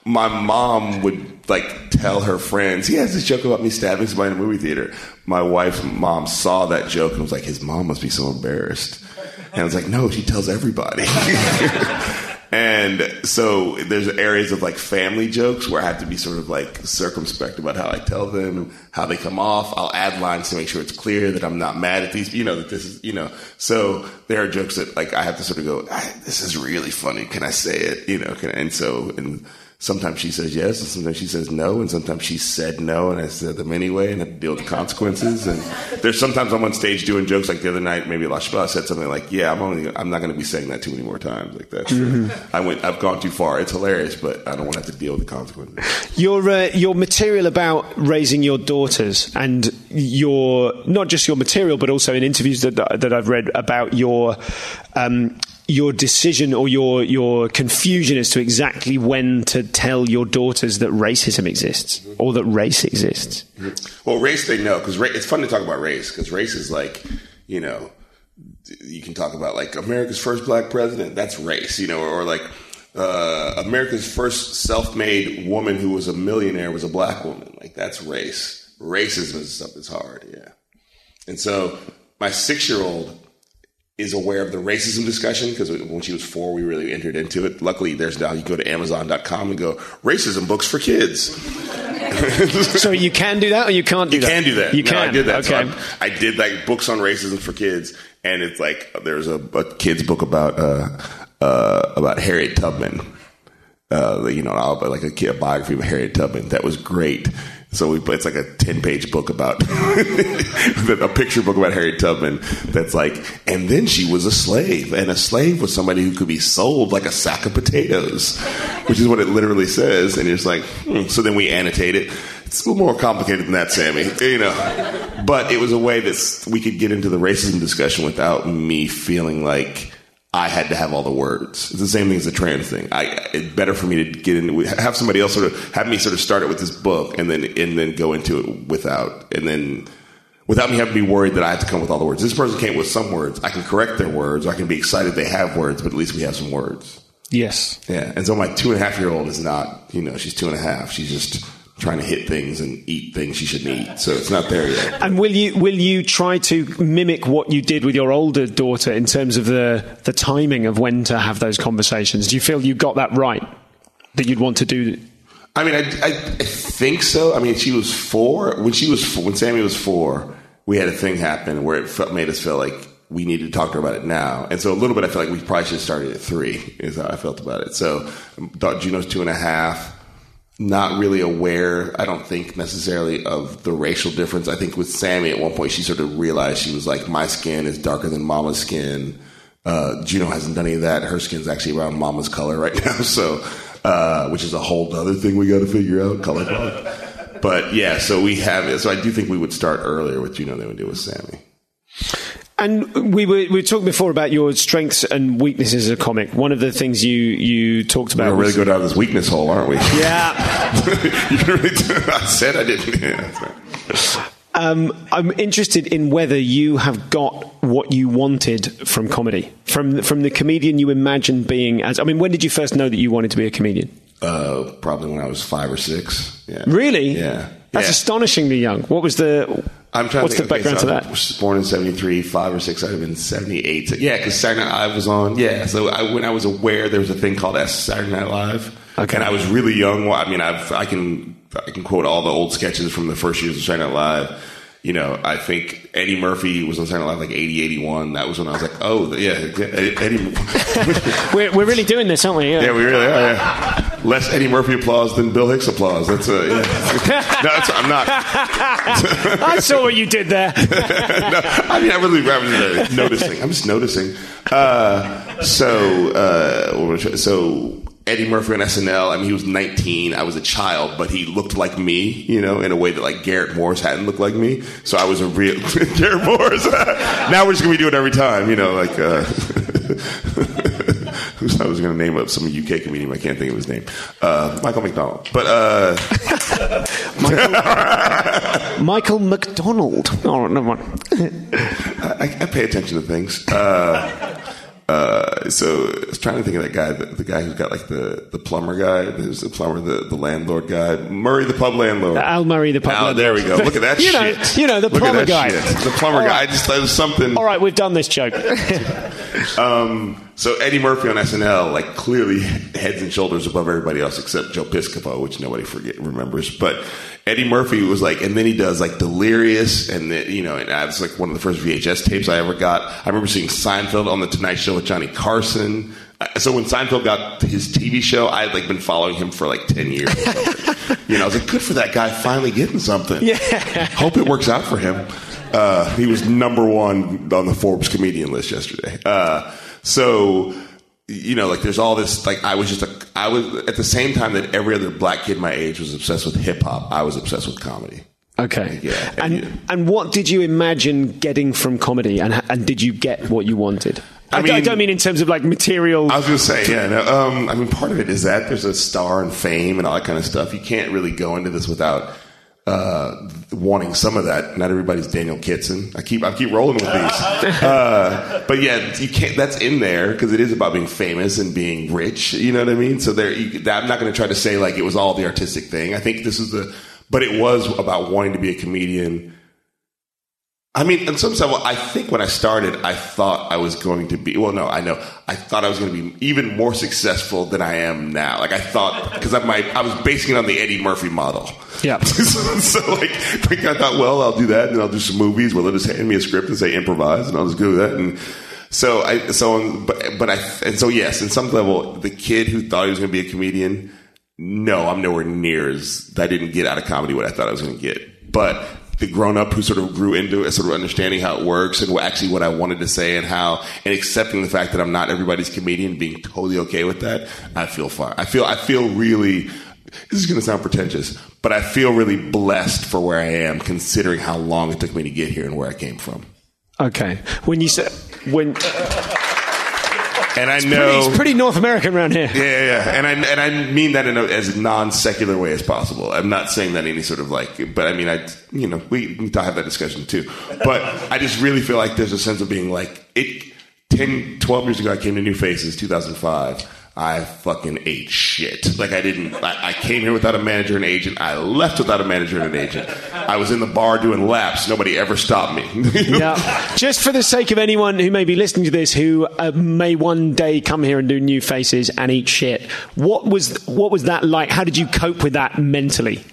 my mom would like tell her friends, he has this joke about me stabbing somebody in a movie theater. My wife's mom saw that joke and was like, his mom must be so embarrassed. And I was like, no, she tells everybody. and so there's areas of like family jokes where I have to be sort of like circumspect about how I tell them, how they come off. I'll add lines to make sure it's clear that I'm not mad at these, you know, that this is, you know, so there are jokes that like I have to sort of go, "Ah, this is really funny. Can I say it? You know, can, I? and so, and sometimes she says yes, and sometimes she says no, and sometimes she said no, and I said them anyway, and I have to deal with the consequences. And there's sometimes I'm on stage doing jokes, like the other night, maybe La Chapelle said something like, "Yeah, I'm only, I'm not going to be saying that too many more times." Like that. I went, I've gone too far. It's hilarious, but I don't want to have to deal with the consequences. Your uh, your material about raising your daughters and your not just your material, but also in interviews that that I've read about your. Um, your decision or your your confusion as to exactly when to tell your daughters that racism exists or that race exists. Well, race they know because it's fun to talk about race because race is like, you know, you can talk about like America's first black president. That's race, you know, or, or like uh, America's first self-made woman who was a millionaire was a black woman. Like that's race. Racism is stuff that's hard, yeah. And so my six-year-old is aware of the racism discussion because when she was four, we really entered into it. Luckily, there's now you go to Amazon.com and go racism books for kids. so you can do that, or you can't do you that. can do that. You No, can. I did that. So Okay. I, I did like books on racism for kids, and it's like there's a, a kids book about uh, uh, about Harriet Tubman. Uh, you know, like a, kid, a biography of Harriet Tubman. That was great. So we, it's like a ten page book about a picture book about Harriet Tubman. That's like, and then she was a slave, and a slave was somebody who could be sold like a sack of potatoes, which is what it literally says. And you're just like, hmm. so then we annotate it. It's a little more complicated than that, Sammy. You know, but it was a way that we could get into the racism discussion without me feeling like I had to have all the words. It's the same thing as the trans thing. I it's better for me to get into have somebody else sort of have me sort of start it with this book and then and then go into it without and then without me having to be worried that I have to come with all the words. This person came with some words. I can correct their words. Or I can be excited they have words, but at least we have some words. Yes. Yeah. And so my two and a half year old is not, you know, she's two and a half. She's just trying to hit things and eat things she shouldn't eat. So it's not there yet. And will you will you try to mimic what you did with your older daughter in terms of the the timing of when to have those conversations? Do you feel you got that right? That you'd want to do I mean, I, I, I think so. I mean, she was four when she was four, when Sammy was four. We had a thing happen where it felt, made us feel like we needed to talk to her about it now. And so a little bit, I feel like we probably should have started at three. Is how I felt about it. So um, thought Juno's two and a half. Not really aware, I don't think necessarily of the racial difference. I think with Sammy at one point she sort of realized she was like, my skin is darker than Mama's skin. Uh, Juno hasn't done any of that. Her skin's actually around Mama's color right now. So, uh, which is a whole other thing we got to figure out color. But yeah, so we have it. So I do think we would start earlier with Juno than we do with Sammy. And we were we were talking before about your strengths and weaknesses as a comic. One of the things you you talked about We're was really go down this weakness hole, aren't we? yeah. you really do. I said I didn't. Yeah, right. Um, I'm interested in whether you have got what you wanted from comedy, from from the comedian you imagined being. As I mean, when did you first know that you wanted to be a comedian? Uh, probably when I was five or six. Yeah. Really? Yeah. That's yeah. astonishingly young. What was the? I'm trying What's to think, the background okay, so to I that? was born in 73, five or six, I'd have been 78. So, yeah, because Saturday Night Live was on. Yeah, so I, when I was aware there was a thing called Saturday Night Live. Okay. And I was really young. Well, I mean, I've, I can I can quote all the old sketches from the first years of Saturday Night Live. You know, I think Eddie Murphy was on Saturday Night Live like 80, 81. That was when I was like, oh, yeah, Eddie. We're, we're really doing this, aren't we? Yeah, we really are. Yeah. Less Eddie Murphy applause than Bill Hicks applause. That's a. Yeah. no, that's, I'm not. I saw what you did there. no, I mean, I really, I was uh, noticing. I'm just noticing. Uh, so, uh, what was I- so Eddie Murphy on SNL. I mean, he was 19. I was a child, but he looked like me, you know, in a way that like Garrett Morris hadn't looked like me. So I was a real Garrett Morris. now we're just gonna be doing it every time, you know, like. Uh, Who's I was going to name up some UK comedian. I can't think of his name. Uh, Michael McDonald. But uh, Michael McDonald. Oh, never mind. I, I pay attention to things. Uh, uh, so I was trying to think of that guy, the, the guy who's got like the, the plumber guy. There's the plumber, the, the landlord guy, Murray the pub landlord. Al Murray, the pub Oh, there we go. Look at that you shit. Know, you know, the Look plumber guy. shit. The plumber All guy. I just thought it was something. All right, we've done this joke. Um, so Eddie Murphy on SNL, like clearly heads and shoulders above everybody else except Joe Piscopo, which nobody forget remembers. But Eddie Murphy was like, and then he does like Delirious, and the, you know, and that's like one of the first VHS tapes I ever got. I remember seeing Seinfeld on the Tonight Show with Johnny Carson. Uh, So when Seinfeld got his TV show, I had like been following him for like ten years. You know, I was like, good for that guy finally getting something. Yeah. Hope it works out for him. Uh, he was number one on the Forbes comedian list yesterday. Uh, so, you know, like there's all this, like I was just a, I was at the same time that every other black kid my age was obsessed with hip hop, I was obsessed with comedy. Okay. Yeah. And and what did you imagine getting from comedy, and and did you get what you wanted? I I, mean- don't mean in terms of like material. I was going to say, yeah. No, um, I mean, part of it is that there's a star and fame and all that kind of stuff. You can't really go into this without uh, wanting some of that. Not everybody's Daniel Kitson. I keep I keep rolling with these, uh, but yeah, you can't. That's in there because it is about being famous and being rich. You know what I mean? So there, you, I'm not going to try to say like it was all the artistic thing. I think this is the, but it was about wanting to be a comedian. I mean, in some level, I think when I started, I thought I was going to be. Well, no, I know. I thought I was going to be even more successful than I am now. Like I thought, because I my I was basing it on the Eddie Murphy model. Yeah. so, so, like, like I thought, well, I'll do that, and then I'll do some movies. Well, they'll just hand me a script and say improvise, and I'll just do that. And so I, so, um, but, but I, and so yes, in some level, the kid who thought he was going to be a comedian, no, I'm nowhere near as I didn't get out of comedy what I thought I was going to get. But the grown up who sort of grew into it, sort of understanding how it works and what, actually what I wanted to say and how, and accepting the fact that I'm not everybody's comedian, being totally okay with that, I feel fine. I feel, I feel really, this is going to sound pretentious, but I feel really blessed for where I am considering how long it took me to get here and where I came from. okay. When you said when And I know. it's pretty North American around here. Yeah, yeah, yeah. and I and I mean that in a, as non secular way as possible. I'm not saying that any sort of like, but I mean, I you know we need to have that discussion too. But I just really feel like there's a sense of being like it. 10, 12 years ago, I came to New Faces, 2005. I fucking ate shit. Like I didn't. I, I came here without a manager and agent. I left without a manager and an agent. I was in the bar doing laps. Nobody ever stopped me. Yeah. Just for the sake of anyone who may be listening to this who uh, may one day come here and do new faces and eat shit, what was what was that like? How did you cope with that mentally?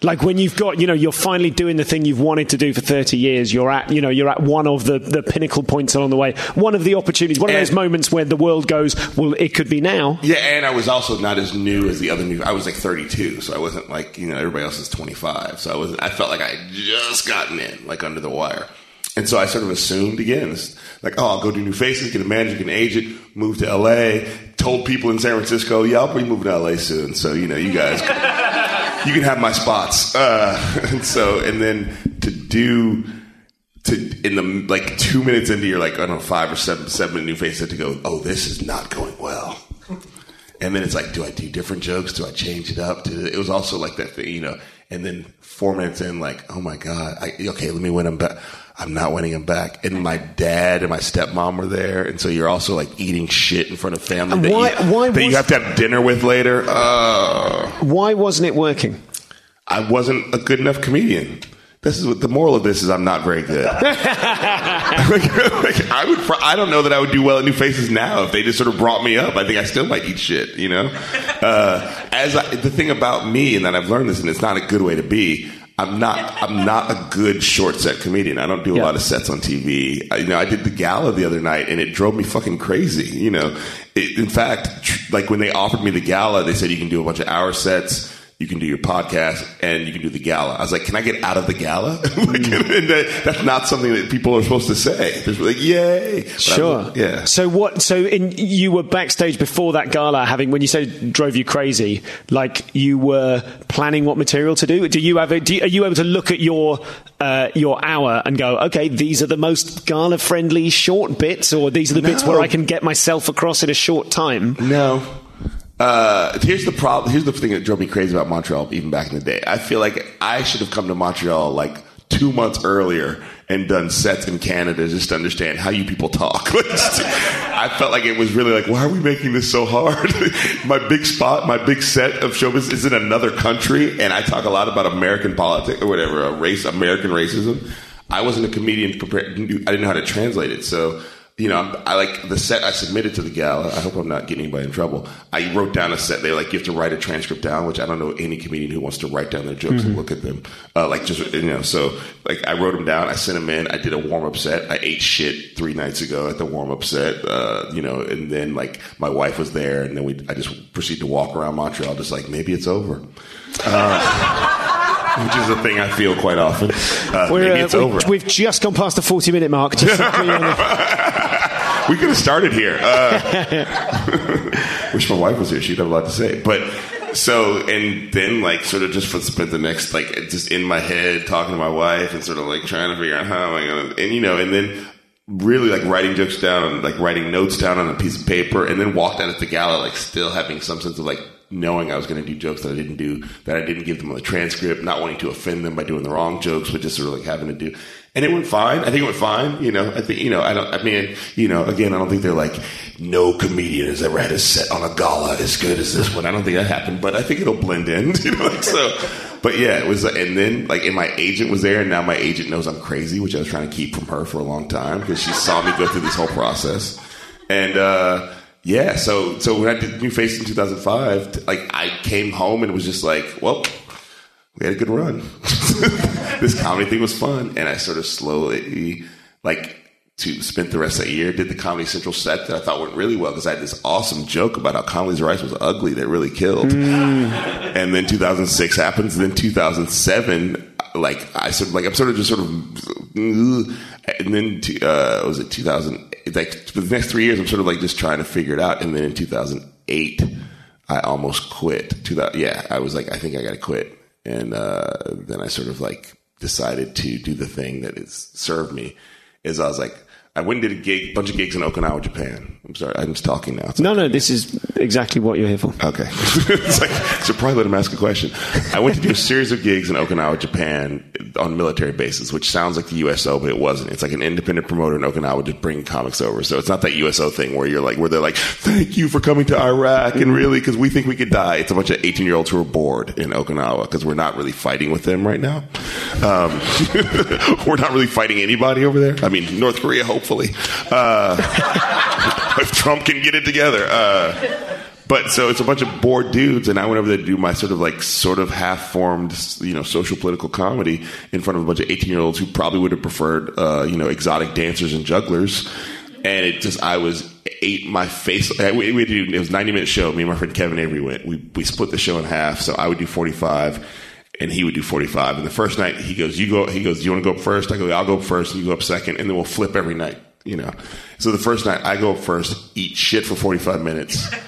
Like when you've got, you know, you're finally doing the thing you've wanted to do for 30 years. You're at, you know, you're at one of the, the pinnacle points along the way. One of the opportunities, one of those moments where the world goes, well, it could be now. Yeah, and I was also not as new as the other new. I was like 32, so I wasn't like you know everybody else is 25. So I was. I felt like I had just gotten in, like under the wire. And so I sort of assumed again, like, oh, I'll go do new faces, get a manager, get an agent, move to LA. Told people in San Francisco, yeah, I'll be moving to LA soon. So you know, you guys, you can have my spots. Uh, and so, and then to do to in the like two minutes into your like I don't know five or seven seven minute new face to go oh this is not going well. And then it's like do I do different jokes? Do I change it up? It was also like that thing you know And then four minutes in, like, oh my god, I, okay, let me win him back. I'm not winning him back. And my dad and my stepmom were there, and so you're also like eating shit in front of family that, why- you, why that you have to have dinner with later. Uh, Why wasn't it working? I wasn't a good enough comedian. This is what the moral of this is. I'm not very good. like, like, I would. I don't know that I would do well at New Faces now if they just sort of brought me up. I think I still might eat shit. You know. Uh, as I, the thing about me, and that I've learned this, and it's not a good way to be. I'm not. I'm not a good short set comedian. I don't do a Yeah. lot of sets on TV. I, you know, I did the gala the other night, and it drove me fucking crazy. You know, it, in fact, tr- like when they offered me the gala, they said you can do a bunch of hour sets. You can do your podcast and you can do the gala. I was like, can I get out of the gala? like, and that, that's not something that people are supposed to say. They're like, yay. But Sure. was- yeah. So what? So in, you were backstage before that gala, having when you said drove you crazy, like you were planning what material to do. Do you have? A, do you, are you able to look at your uh, your hour and go, okay, these are the most gala friendly short bits, or these are the bits where I can get myself across in a short time? No. Uh, here's the problem. Here's the thing that drove me crazy about Montreal, even back in the day. I feel like I should have come to Montreal like two months earlier and done sets in Canada just to understand how you people talk. I felt like it was really like, why are we making this so hard? my big spot, my big set of showbiz is in another country, and I talk a lot about American politics or whatever, uh, race, American racism. I wasn't a comedian prepared. I didn't know how to translate it, so you know, I like the set I submitted to the gala. I hope I'm not getting anybody in trouble. I wrote down a set. They like you have to write a transcript down, which I don't know any comedian who wants to write down their jokes and look at them. Uh, like just you know, so like I wrote them down. I sent them in. I did a warm up set. I ate shit three nights ago at the warm up set. Uh, you know, and then like my wife was there, and then we I just proceeded to walk around Montreal, just like maybe it's over. Uh, which is a thing I feel quite often. Uh, maybe uh, it's we- over. We've just gone past the forty minute mark. Just so clear on the- we could have started here. Uh, wish my wife was here; she'd have a lot to say. But so, and then like sort of just for, spent the next like just in my head talking to my wife and sort of like trying to figure out how am I gonna, and you know, and then really like writing jokes down like writing notes down on a piece of paper, and then walked out at the gala like still having some sense of like knowing I was going to do jokes that I didn't do, that I didn't give them the transcript, not wanting to offend them by doing the wrong jokes, but just sort of like having to do. And it went fine. I think it went fine. You know, I think, you know, I don't, I mean, you know, again, I don't think they're like, no comedian has ever had a set on a gala as good as this one. I don't think that happened, but I think it'll blend in, you know, like so. But yeah, it was, and then like, and my agent was there, and now my agent knows I'm crazy, which I was trying to keep from her for a long time because she saw me go through this whole process. And, uh, yeah, so so when I did New Face in 2005, like I came home and it was just like, well, we had a good run. this comedy thing was fun, and I sort of slowly like to spent the rest of the year did the Comedy Central set that I thought went really well because I had this awesome joke about how Condoleezza Rice was ugly that really killed. And then 2006 happens, and then 2007, like I sort of like I'm sort of just sort of, and then uh, was it 2000? Like for the next three years, I'm sort of like just trying to figure it out, and then in 2008, I almost quit. 2000, yeah, I was like, I think I got to quit, and uh, then I sort of like decided to do the thing that has served me. Is I was like, I went and did a gig, bunch of gigs in Okinawa, Japan. I'm sorry, I'm just talking now. It's no, no, this is exactly what you're here for. Okay. it's like, so probably let him ask a question. I went to do a series of gigs in Okinawa, Japan on military bases, which sounds like the USO, but it wasn't. It's like an independent promoter in Okinawa just bringing comics over. So it's not that USO thing where you're like, where they're like, thank you for coming to Iraq and really, cause we think we could die. It's a bunch of 18 year olds who are bored in Okinawa because we're not really fighting with them right now. Um, we're not really fighting anybody over there. I mean, North Korea, hopefully. Uh, if Trump can get it together. Uh, but so it's a bunch of bored dudes, and I went over there to do my sort of like sort of half formed, you know, social political comedy in front of a bunch of 18 year olds who probably would have preferred, uh, you know, exotic dancers and jugglers. And it just, I was ate my face. We, we did, it was a 90 minute show. Me and my friend Kevin Avery went. We, we split the show in half. So I would do 45 and he would do 45. And the first night he goes, you go, he goes, do you want to go up first? I go, I'll go up first. You go up second. And then we'll flip every night, you know. So the first night I go up first, eat shit for 45 minutes.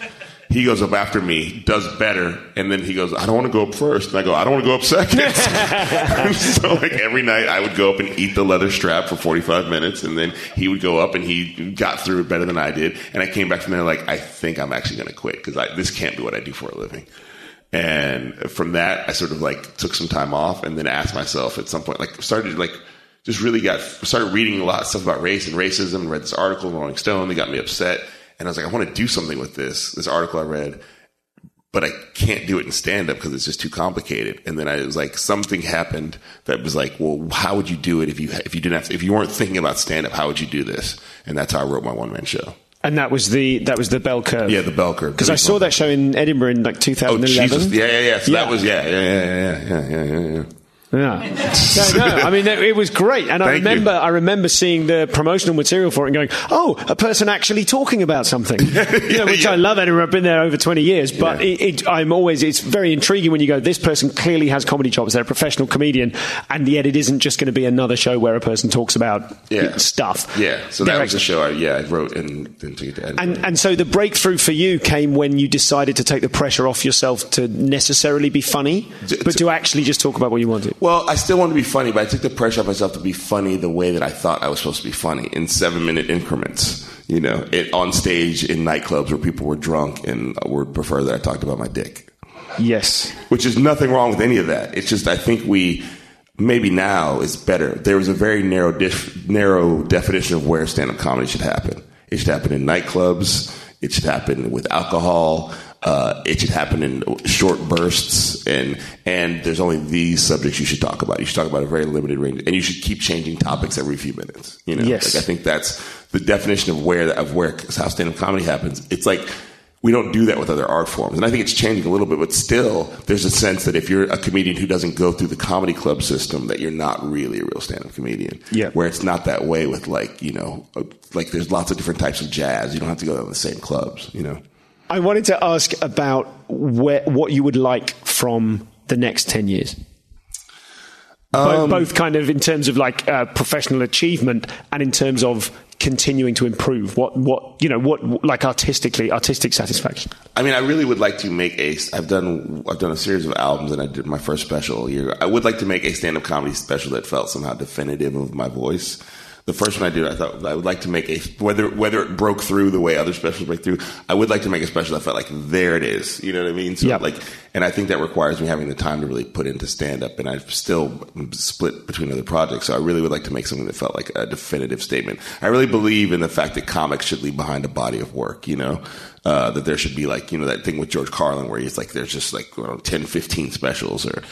He goes up after me, does better, and then he goes, I don't want to go up first. And I go, I don't want to go up second. so like every night I would go up and eat the leather strap for 45 minutes, and then he would go up and he got through it better than I did. And I came back from there like, I think I'm actually going to quit because this can't be what I do for a living. And from that, I sort of like took some time off and then asked myself at some point, like started like just really got started reading a lot of stuff about race and racism. Read this article in Rolling Stone. They got me upset, and I was like, I want to do something with this. This article I read, but I can't do it in stand up because it's just too complicated. And then I was like, something happened that was like, well, how would you do it if you if you didn't have to, if you weren't thinking about stand up? How would you do this? And that's how I wrote my one man show. And that was the that was the bell curve. Yeah, the bell curve. Because I saw that show in Edinburgh in like Oh 2011. Jesus! Yeah, yeah, yeah. So Yeah. that was yeah, yeah, yeah, yeah, yeah, yeah, yeah, yeah. Yeah. No, no, I mean, it it was great, and I Thank you. remember, I remember seeing the promotional material for it and going, "Oh, a person actually talking about something," you know, which yeah. I love. Edinburgh, I've been there over twenty years, but Yeah. it, it, I'm always, it's very intriguing when you go, "This person clearly has comedy chops; they're a professional comedian," and yet it isn't just going to be another show where a person talks about Yeah. stuff. Yeah, so that They're was the ex- show. I, yeah, I wrote and then took it to Edinburgh. And, and so the breakthrough for you came when you decided to take the pressure off yourself to necessarily be funny, D- but to actually just talk about what you wanted. Well, I still wanted to be funny, but I took the pressure off myself to be funny the way that I thought I was supposed to be funny in seven minute increments. You know, it, on stage in nightclubs where people were drunk and would prefer that I talked about my dick, Yes. which is nothing wrong with any of that. It's just I think we maybe now is better. There was a very narrow dif- narrow definition of where stand up comedy should happen. It should happen in nightclubs. It should happen with alcohol. Uh, it should happen in short bursts, and and there's only these subjects you should talk about. You should talk about a very limited range, and you should keep changing topics every few minutes. You know, Yes. like I think that's the definition of where of where how stand up comedy happens. It's like we don't do that with other art forms, and I think it's changing a little bit. But still, there's a sense that if you're a comedian who doesn't go through the comedy club system, that you're not really a real stand up comedian. Yeah. where it's not that way with like you know, uh, like there's lots of different types of jazz. You don't have to go to the same clubs. You know. I wanted to ask about where, what you would like from the next 10 years. both, both kind of in terms of like uh, professional achievement and in terms of continuing to improve. What, what, you know, what, like artistically, artistic satisfaction. I mean, I really would like to make a. I've done I've done a series of albums, and I did my first special year. I would like to make a stand up comedy special that felt somehow definitive of my voice. The first one I did, I thought I would like to make a whether whether it broke through the way other specials break through. I would like to make a special that felt like there it is. You know what I mean? So Yeah. like, and I think that requires me having the time to really put into stand up. And I've still split between other projects, so I really would like to make something that felt like a definitive statement. I really believe in the fact that comics should leave behind a body of work. You know, uh, that there should be like you know that thing with George Carlin where he's like there's just like you know, 10, 15 specials or.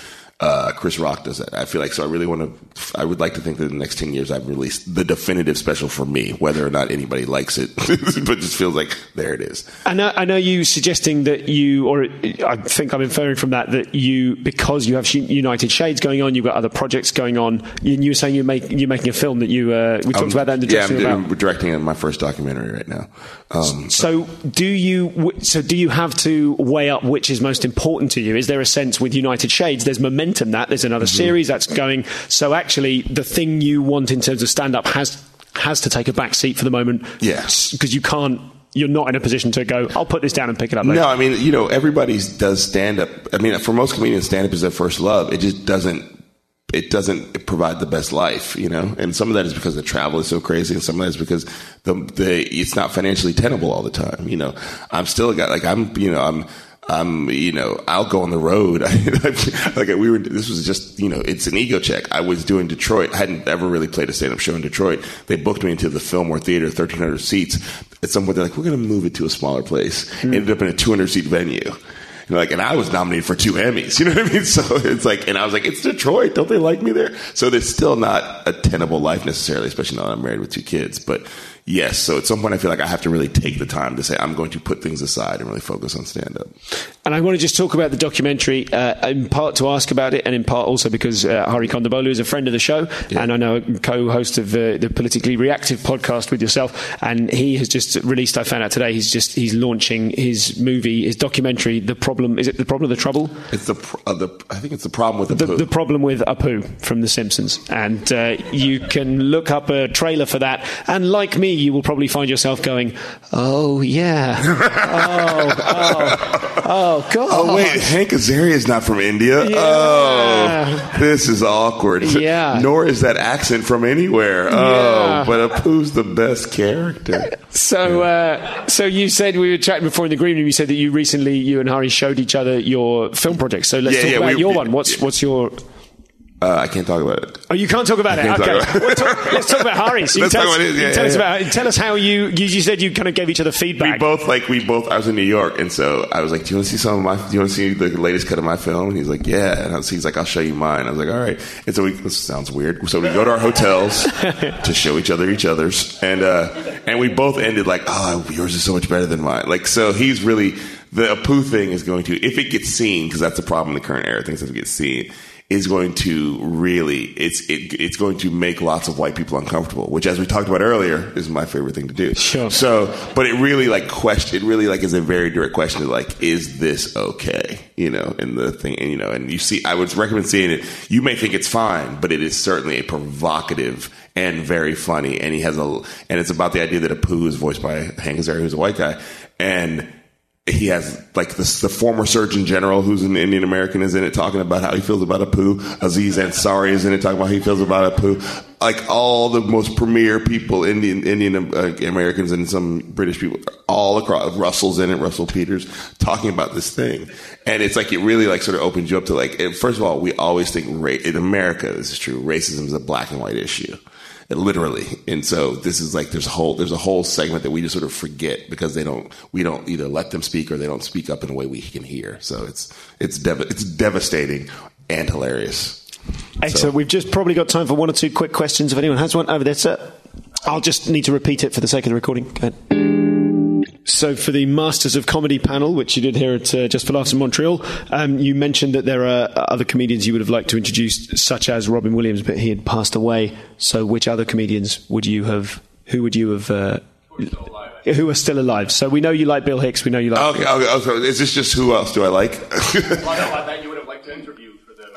Uh, Chris Rock does that. I feel like so. I really want to. I would like to think that in the next ten years, I've released the definitive special for me, whether or not anybody likes it, but just feels like there it is. I know, I know you suggesting that you, or I think I'm inferring from that that you, because you have United Shades going on, you've got other projects going on. You, you were saying you're, make, you're making a film that you, uh, we talked Um, about that in the yeah, I'm, room doing- directing my first documentary right now. Um, So do you? So do you have to weigh up which is most important to you? Is there a sense with United Shades? There's momentum that there's another Mm-hmm. series that's going. So actually, the thing you want in terms of stand up has has to take a back seat for the moment. Yeah. because you can't. You're not in a position to go. I'll put this down and pick it up later. No, I mean, you know, everybody does stand up. I mean, for most comedians, stand up is their first love. It just doesn't. It doesn't provide the best life, you know, and some of that is because the travel is so crazy, and some of that is because the the it's not financially tenable all the time. You know, I'm still a guy like I'm, you know, I'm. I'm, you know, I'll go on the road. like we were, this was just, you know, it's an ego check. I was doing Detroit. I hadn't ever really played a stand-up show in Detroit. They booked me into the Fillmore Theater, 1300 seats. At some point, they're like, we're going to move it to a smaller place. Hmm. Ended up in a 200 seat venue. Like, and I was nominated for two Emmys. You know what I mean? So it's like, and I was like, it's Detroit. Don't they like me there? So there's still not a tenable life necessarily, especially now that I'm married with two kids. But yes, so at some point I feel like I have to really take the time to say I'm going to put things aside and really focus on stand up. And I want to just talk about the documentary, uh, in part to ask about it, and in part also because uh, Hari Kondabolu is a friend of the show, and I know a co-host of uh, the Politically Reactive podcast with yourself, and he has just released. I found out today he's just he's launching his movie, his documentary. The problem. Is it the problem, of the trouble, It's the, pr- uh, the I think it's the problem with the, the, the problem with Apu from The Simpsons, and uh, you can look up a trailer for that, and like me, you will probably find yourself going, "Oh yeah, oh oh oh god." Oh wait, Hank Azaria is not from India. Yeah. Oh, this is awkward. Yeah. Nor is that accent from anywhere. Yeah. Oh, but Apu's the best character. So, uh, so you said we were chatting before in the green room. You said that you recently, you and Hari showed each other your film projects. So let's Yeah, talk yeah, about we- your yeah, one. What's what's your? Uh, I can't talk about it. Oh, you can't talk about I it. Okay, talk about. Talk- let's talk about Hari's. You Let's tell talk us, about it, yeah, tell yeah, us yeah. about. Tell us how you, you. You said you kind of gave each other feedback. We both like we both. I was in New York, and so I was like, "Do you want to see some of my? Do you want to see the latest cut of my film?" And he's like, "Yeah." And I was, he's like, "I'll show you mine." I was like, "All right." And so we. This sounds weird. So we go to our hotels to show each other each other's, and uh, and we both ended like, "Oh, yours is so much better than mine." Like, so he's really the Apu thing is going to if it gets seen because that's the problem in the current era. Things have to get seen is going to really it's it, it's going to make lots of white people uncomfortable, which, as we talked about earlier, is my favorite thing to do. Sure. So, but it really like question. It really like is a very direct question. Of like, is this okay? You know, and the thing, and you know, and you see, I would recommend seeing it. You may think it's fine, but it is certainly a provocative and very funny. And he has a, and it's about the idea that Apu is voiced by Hank Azaria, who's a white guy, and he has like this, the former Surgeon General, who's an Indian American, is in it talking about how he feels about Apu. Aziz Ansari is in it talking about how he feels about Apu. Like all the most premier people, Indian Indian uh, Americans and some British people, all across. Russell's in it, Russell Peters, talking about this thing, and it's like it really like sort of opens you up to like. and First of all, we always think in America, this is true. Racism is a black and white issue literally and so this is like there's a whole there's a whole segment that we just sort of forget because they don't we don't either let them speak or they don't speak up in a way we can hear so it's it's dev- it's devastating and hilarious Excellent. We've just probably got time for one or two quick questions. If anyone has one over there, sir. I'll just need to repeat it for the sake of the recording. Go ahead. So, for the Masters of Comedy panel, which you did here at uh, Just for Laughs in Montreal, um, you mentioned that there are other comedians you would have liked to introduce, such as Robin Williams, but he had passed away. So, which other comedians would you have? Who would you have? Uh, who are still alive? So we know you like Bill Hicks. We know you like okay, okay, okay is this just who else do i like that you would have liked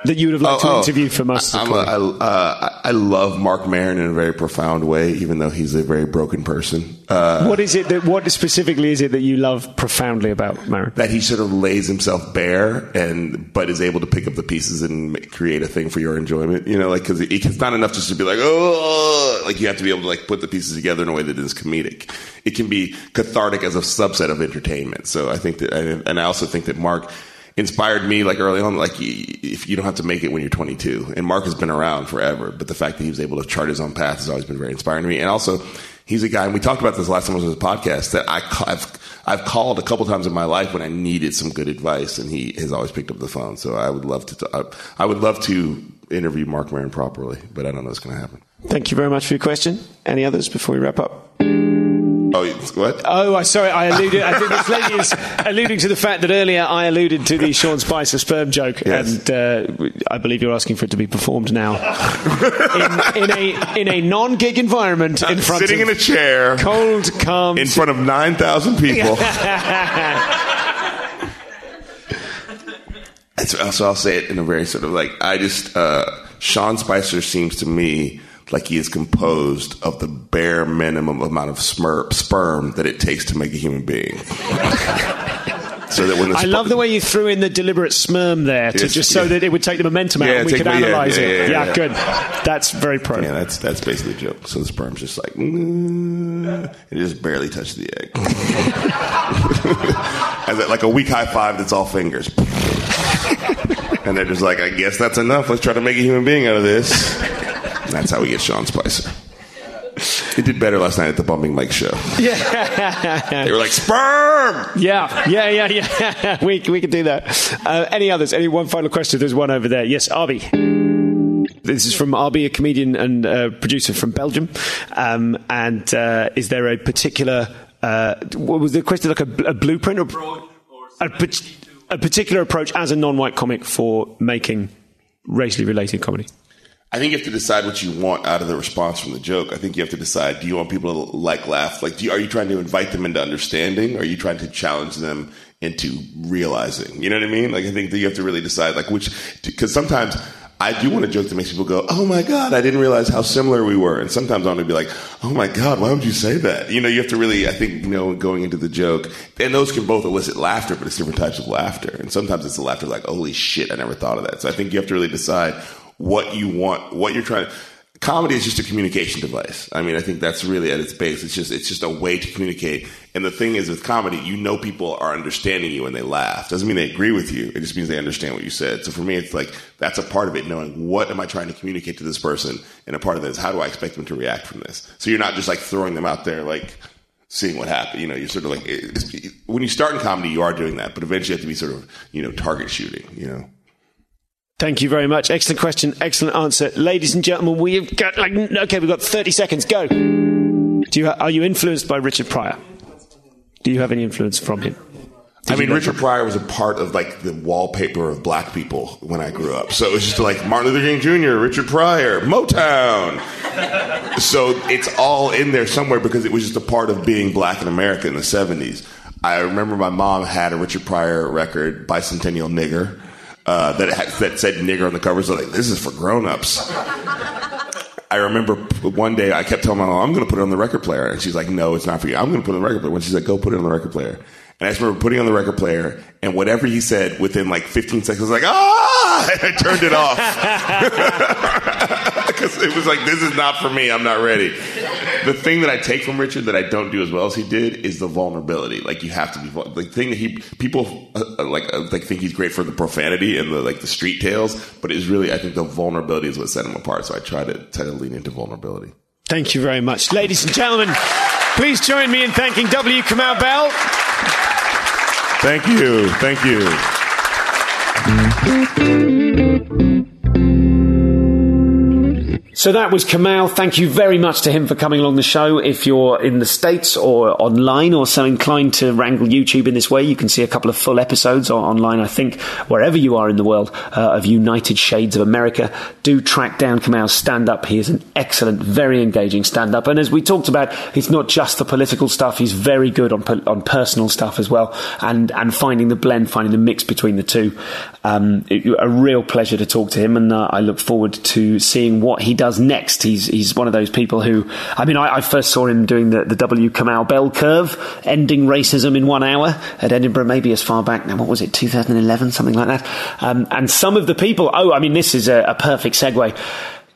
Oh, to oh. interview for Masters of I'm a, Comedy. I, uh, I I love Marc Maron in a very profound way, even though he's a very broken person. Uh, what is it that? What specifically is it that you love profoundly about Maron? that he sort of lays himself bare and but is able to pick up the pieces and create a thing for your enjoyment you know like because it, it's not enough just to be like oh like you have to be able to like put the pieces together in a way that is comedic it can be cathartic as a subset of entertainment so i think that and i also think that mark inspired me like early on like if you don't have to make it when you're 22 and mark has been around forever but the fact that he was able to chart his own path has always been very inspiring to me and also he's a guy and we talked about this last time I on his podcast that I, I've, I've called a couple times in my life when I needed some good advice and he has always picked up the phone so I would love to I would love to interview Marc Maron properly but I don't know what's going to happen Thank you very much for your question. Any others before we wrap up? Oh what Oh, I sorry, I alluded. I think this lady is alluding to the fact that earlier I alluded to the Sean Spicer sperm joke, Yes. and uh, I believe you're asking for it to be performed now in, in a in a non-gig environment in front sitting of in a chair cold, calm. in front of 9,000 people so I'll say it in a very sort of like I just uh, Sean Spicer seems to me like he is composed of the bare minimum amount of smir- sperm that it takes to make a human being. so that when the I love the way you threw in the deliberate sperm there to just so yeah. that it would take the momentum out Yeah, and we could analyze yeah, it. yeah, yeah. good. That's very pro. yeah, that's that's basically a joke. So the sperm's just like mm, it just barely touched the egg. As it, like a weak high five that's all fingers. and they're just like, I guess that's enough. Let's try to make a human being out of this. That's how we get Sean Spicer. He did better last night at the Bumping Mics show. Yeah. They were like, sperm! Yeah, yeah, yeah, yeah. we, we can do that. Uh, any others? Any one final question? There's one over there. Yes, Arby. This is from Arby, a comedian and uh, producer from Belgium. Um, and uh, is there a particular, uh, what was the question, like a, a blueprint or a, a particular approach as a non-white comic for making racially related comedy? I think you have to decide what you want out of the response from the joke. I think you have to decide: Do you want people to like laugh? Like, you, are you trying to invite them into understanding? Or are you trying to challenge them into realizing? You know what I mean? Like, I think that you have to really decide, like, which because sometimes. I do want a joke that makes people go, "Oh my god, I didn't realize how similar we were." And sometimes I want to be like, "Oh my god, why would you say that?" You know, you have to really, I think, you know, going into the joke, and those can both elicit laughter, but it's different types of laughter. And sometimes it's the laughter like, "Holy shit, I never thought of that." So I think you have to really decide what you want, what you're trying. comedy is just a communication device. I mean, I think that's really at its base. It's just it's just a way to communicate. And the thing is, with comedy, you know people are understanding you when they laugh. Doesn't mean they agree with you. It just means they understand what you said. So for me, it's like that's a part of it. Knowing what am I trying to communicate to this person, and a part of it is how do I expect them to react from this. So you're not just like throwing them out there like seeing what happens. You know, you're sort of like when you start in comedy, you are doing that, but eventually you have to be sort of you know target shooting. You know. Thank you very much. Excellent question. Excellent answer. Ladies and gentlemen, we've got like, okay, we've got 30 seconds. Go. Do you, are you influenced by Richard Pryor? Do you have any influence from him? Did I mean, Richard Pryor was a part of like the wallpaper of black people when I grew up. So it was just like Martin Luther King Jr., Richard Pryor, Motown. so it's all in there somewhere because it was just a part of being black in America in the 70s. I remember my mom had a Richard Pryor record, Bicentennial Nigger uh, that that said nigger on the cover. So like, this is for grown-ups. I remember one day I kept telling my mom, I'm going to put it on the record player. And she's like, no, it's not for you. I'm going to put it on the record player. When she's like, go put it on the record player. And I just remember putting on the record player and whatever he said within like 15 seconds, I was like, ah, and I turned it off. Because it was like, this is not for me. I'm not ready. The thing that I take from Richard that I don't do as well as he did is the vulnerability. Like you have to be, the thing that he, people uh, like, uh, like think he's great for the profanity and the, like the street tales, but it's really, I think the vulnerability is what set him apart. So I try to, try to lean into vulnerability. Thank you very much. Ladies and gentlemen, please join me in thanking W. Kamau Bell. Thank you. Thank you. So that was Kamau. Thank you very much to him for coming along the show. If you're in the States or online or so inclined to wrangle YouTube in this way, you can see a couple of full episodes online, I think, wherever you are in the world uh, of United Shades of America. Do track down Kamau's stand up. He is an excellent, very engaging stand up. And as we talked about, it's not just the political stuff. He's very good on, on personal stuff as well and, and finding the blend, finding the mix between the two. Um, it, a real pleasure to talk to him. And uh, I look forward to seeing what he does does next. He's he's one of those people who, I mean, I, I first saw him doing the, the W. Kamau bell curve, ending racism in one hour at Edinburgh, maybe as far back now. What was it, 2011, something like that? Um, and some of the people. Oh, I mean, this is a, a perfect segue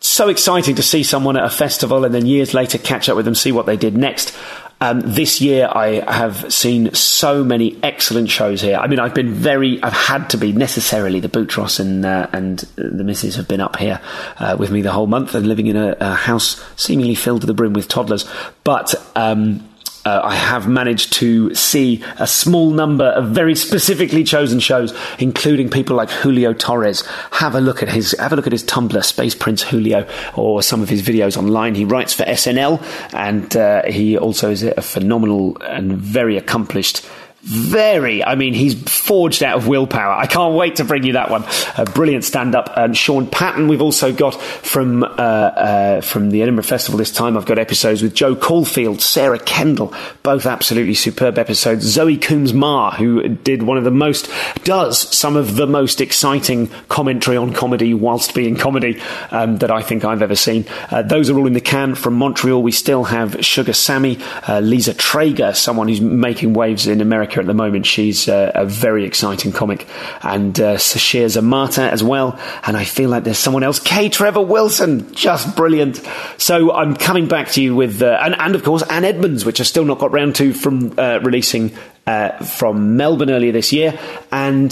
so exciting to see someone at a festival and then years later catch up with them, see what they did next. Um, this year, I have seen so many excellent shows here. I mean, I've been very, I've had to be necessarily the Boutros and uh, and the missus have been up here uh, with me the whole month and living in a, a, house seemingly filled to the brim with toddlers. But um, uh, I have managed to see a small number of very specifically chosen shows, including people like Julio Torres. Have a look at his have a look at his Tumblr, Space Prince Julio, or some of his videos online. He writes for SNL, and uh, he also is a phenomenal and very accomplished very, I mean, he's forged out of willpower. I can't wait to bring you that one. A brilliant stand up. And Sean Patton, we've also got from, uh, uh, from the Edinburgh Festival this time. I've got episodes with Joe Caulfield, Sarah Kendall, both absolutely superb episodes. Zoe Coombs Marr, who did one of the most, does some of the most exciting commentary on comedy whilst being comedy um, that I think I've ever seen. Uh, those are all in the can. From Montreal, we still have Sugar Sammy, uh, Liza Treyger, someone who's making waves in America At the moment. She's uh, a very exciting comic, and uh, Sasheer Zamata as well. And I feel like there's someone else, K. Trevor Wilson, just brilliant. So I'm coming back to you with, uh, and, and of course Anne Edmonds, which I still not got round to from uh, releasing uh, from Melbourne earlier this year, and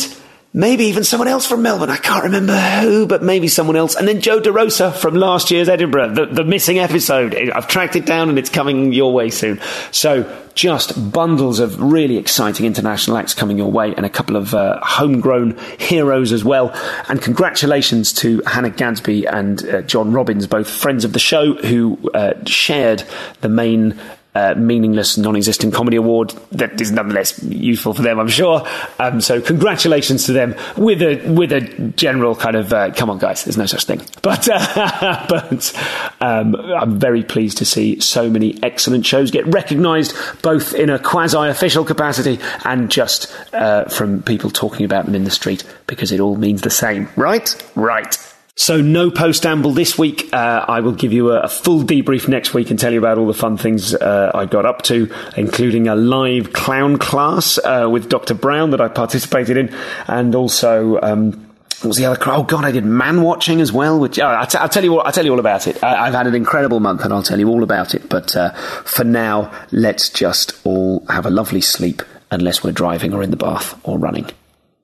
maybe even someone else from Melbourne. I can't remember who, but maybe someone else. And then Joe DeRosa from last year's Edinburgh, the, the missing episode. I've tracked it down and it's coming your way soon. So just bundles of really exciting international acts coming your way and a couple of uh, homegrown heroes as well. And congratulations to Hannah Gadsby and uh, John Robbins, both friends of the show who uh, shared the main uh, meaningless, non-existent comedy award that is nonetheless useful for them, I'm sure. Um, so congratulations to them with a with a general kind of uh, come on, guys, there's no such thing. But uh, but um, I'm very pleased to see so many excellent shows get recognised, both in a quasi-official capacity and just uh, from people talking about them in the street, because it all means the same, right? Right. So, no post amble this week. Uh, I will give you a, a, full debrief next week and tell you about all the fun things uh, I got up to, including a live clown class uh, with Dr. Brown that I participated in, and also. Um, what was the other? Oh God, I did man watching as well. Which oh, I'll, tell you. All, I'll tell you all about it. I, have had an incredible month, and I'll tell you all about it. But uh, for now, let's just all have a lovely sleep, unless we're driving or in the bath or running.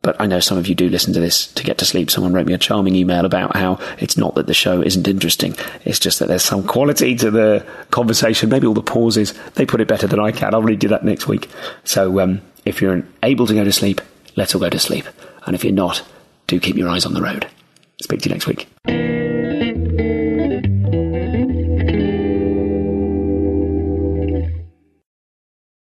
But I know some of you do listen to this to get to sleep. Someone wrote me a charming email about how it's not that the show isn't interesting. It's just that there's some quality to the conversation. Maybe all the pauses. They put it better than I can. I'll read you that next week. So um, if you're able to go to sleep, let's all go to sleep. And if you're not, do keep your eyes on the road. Speak to you next week.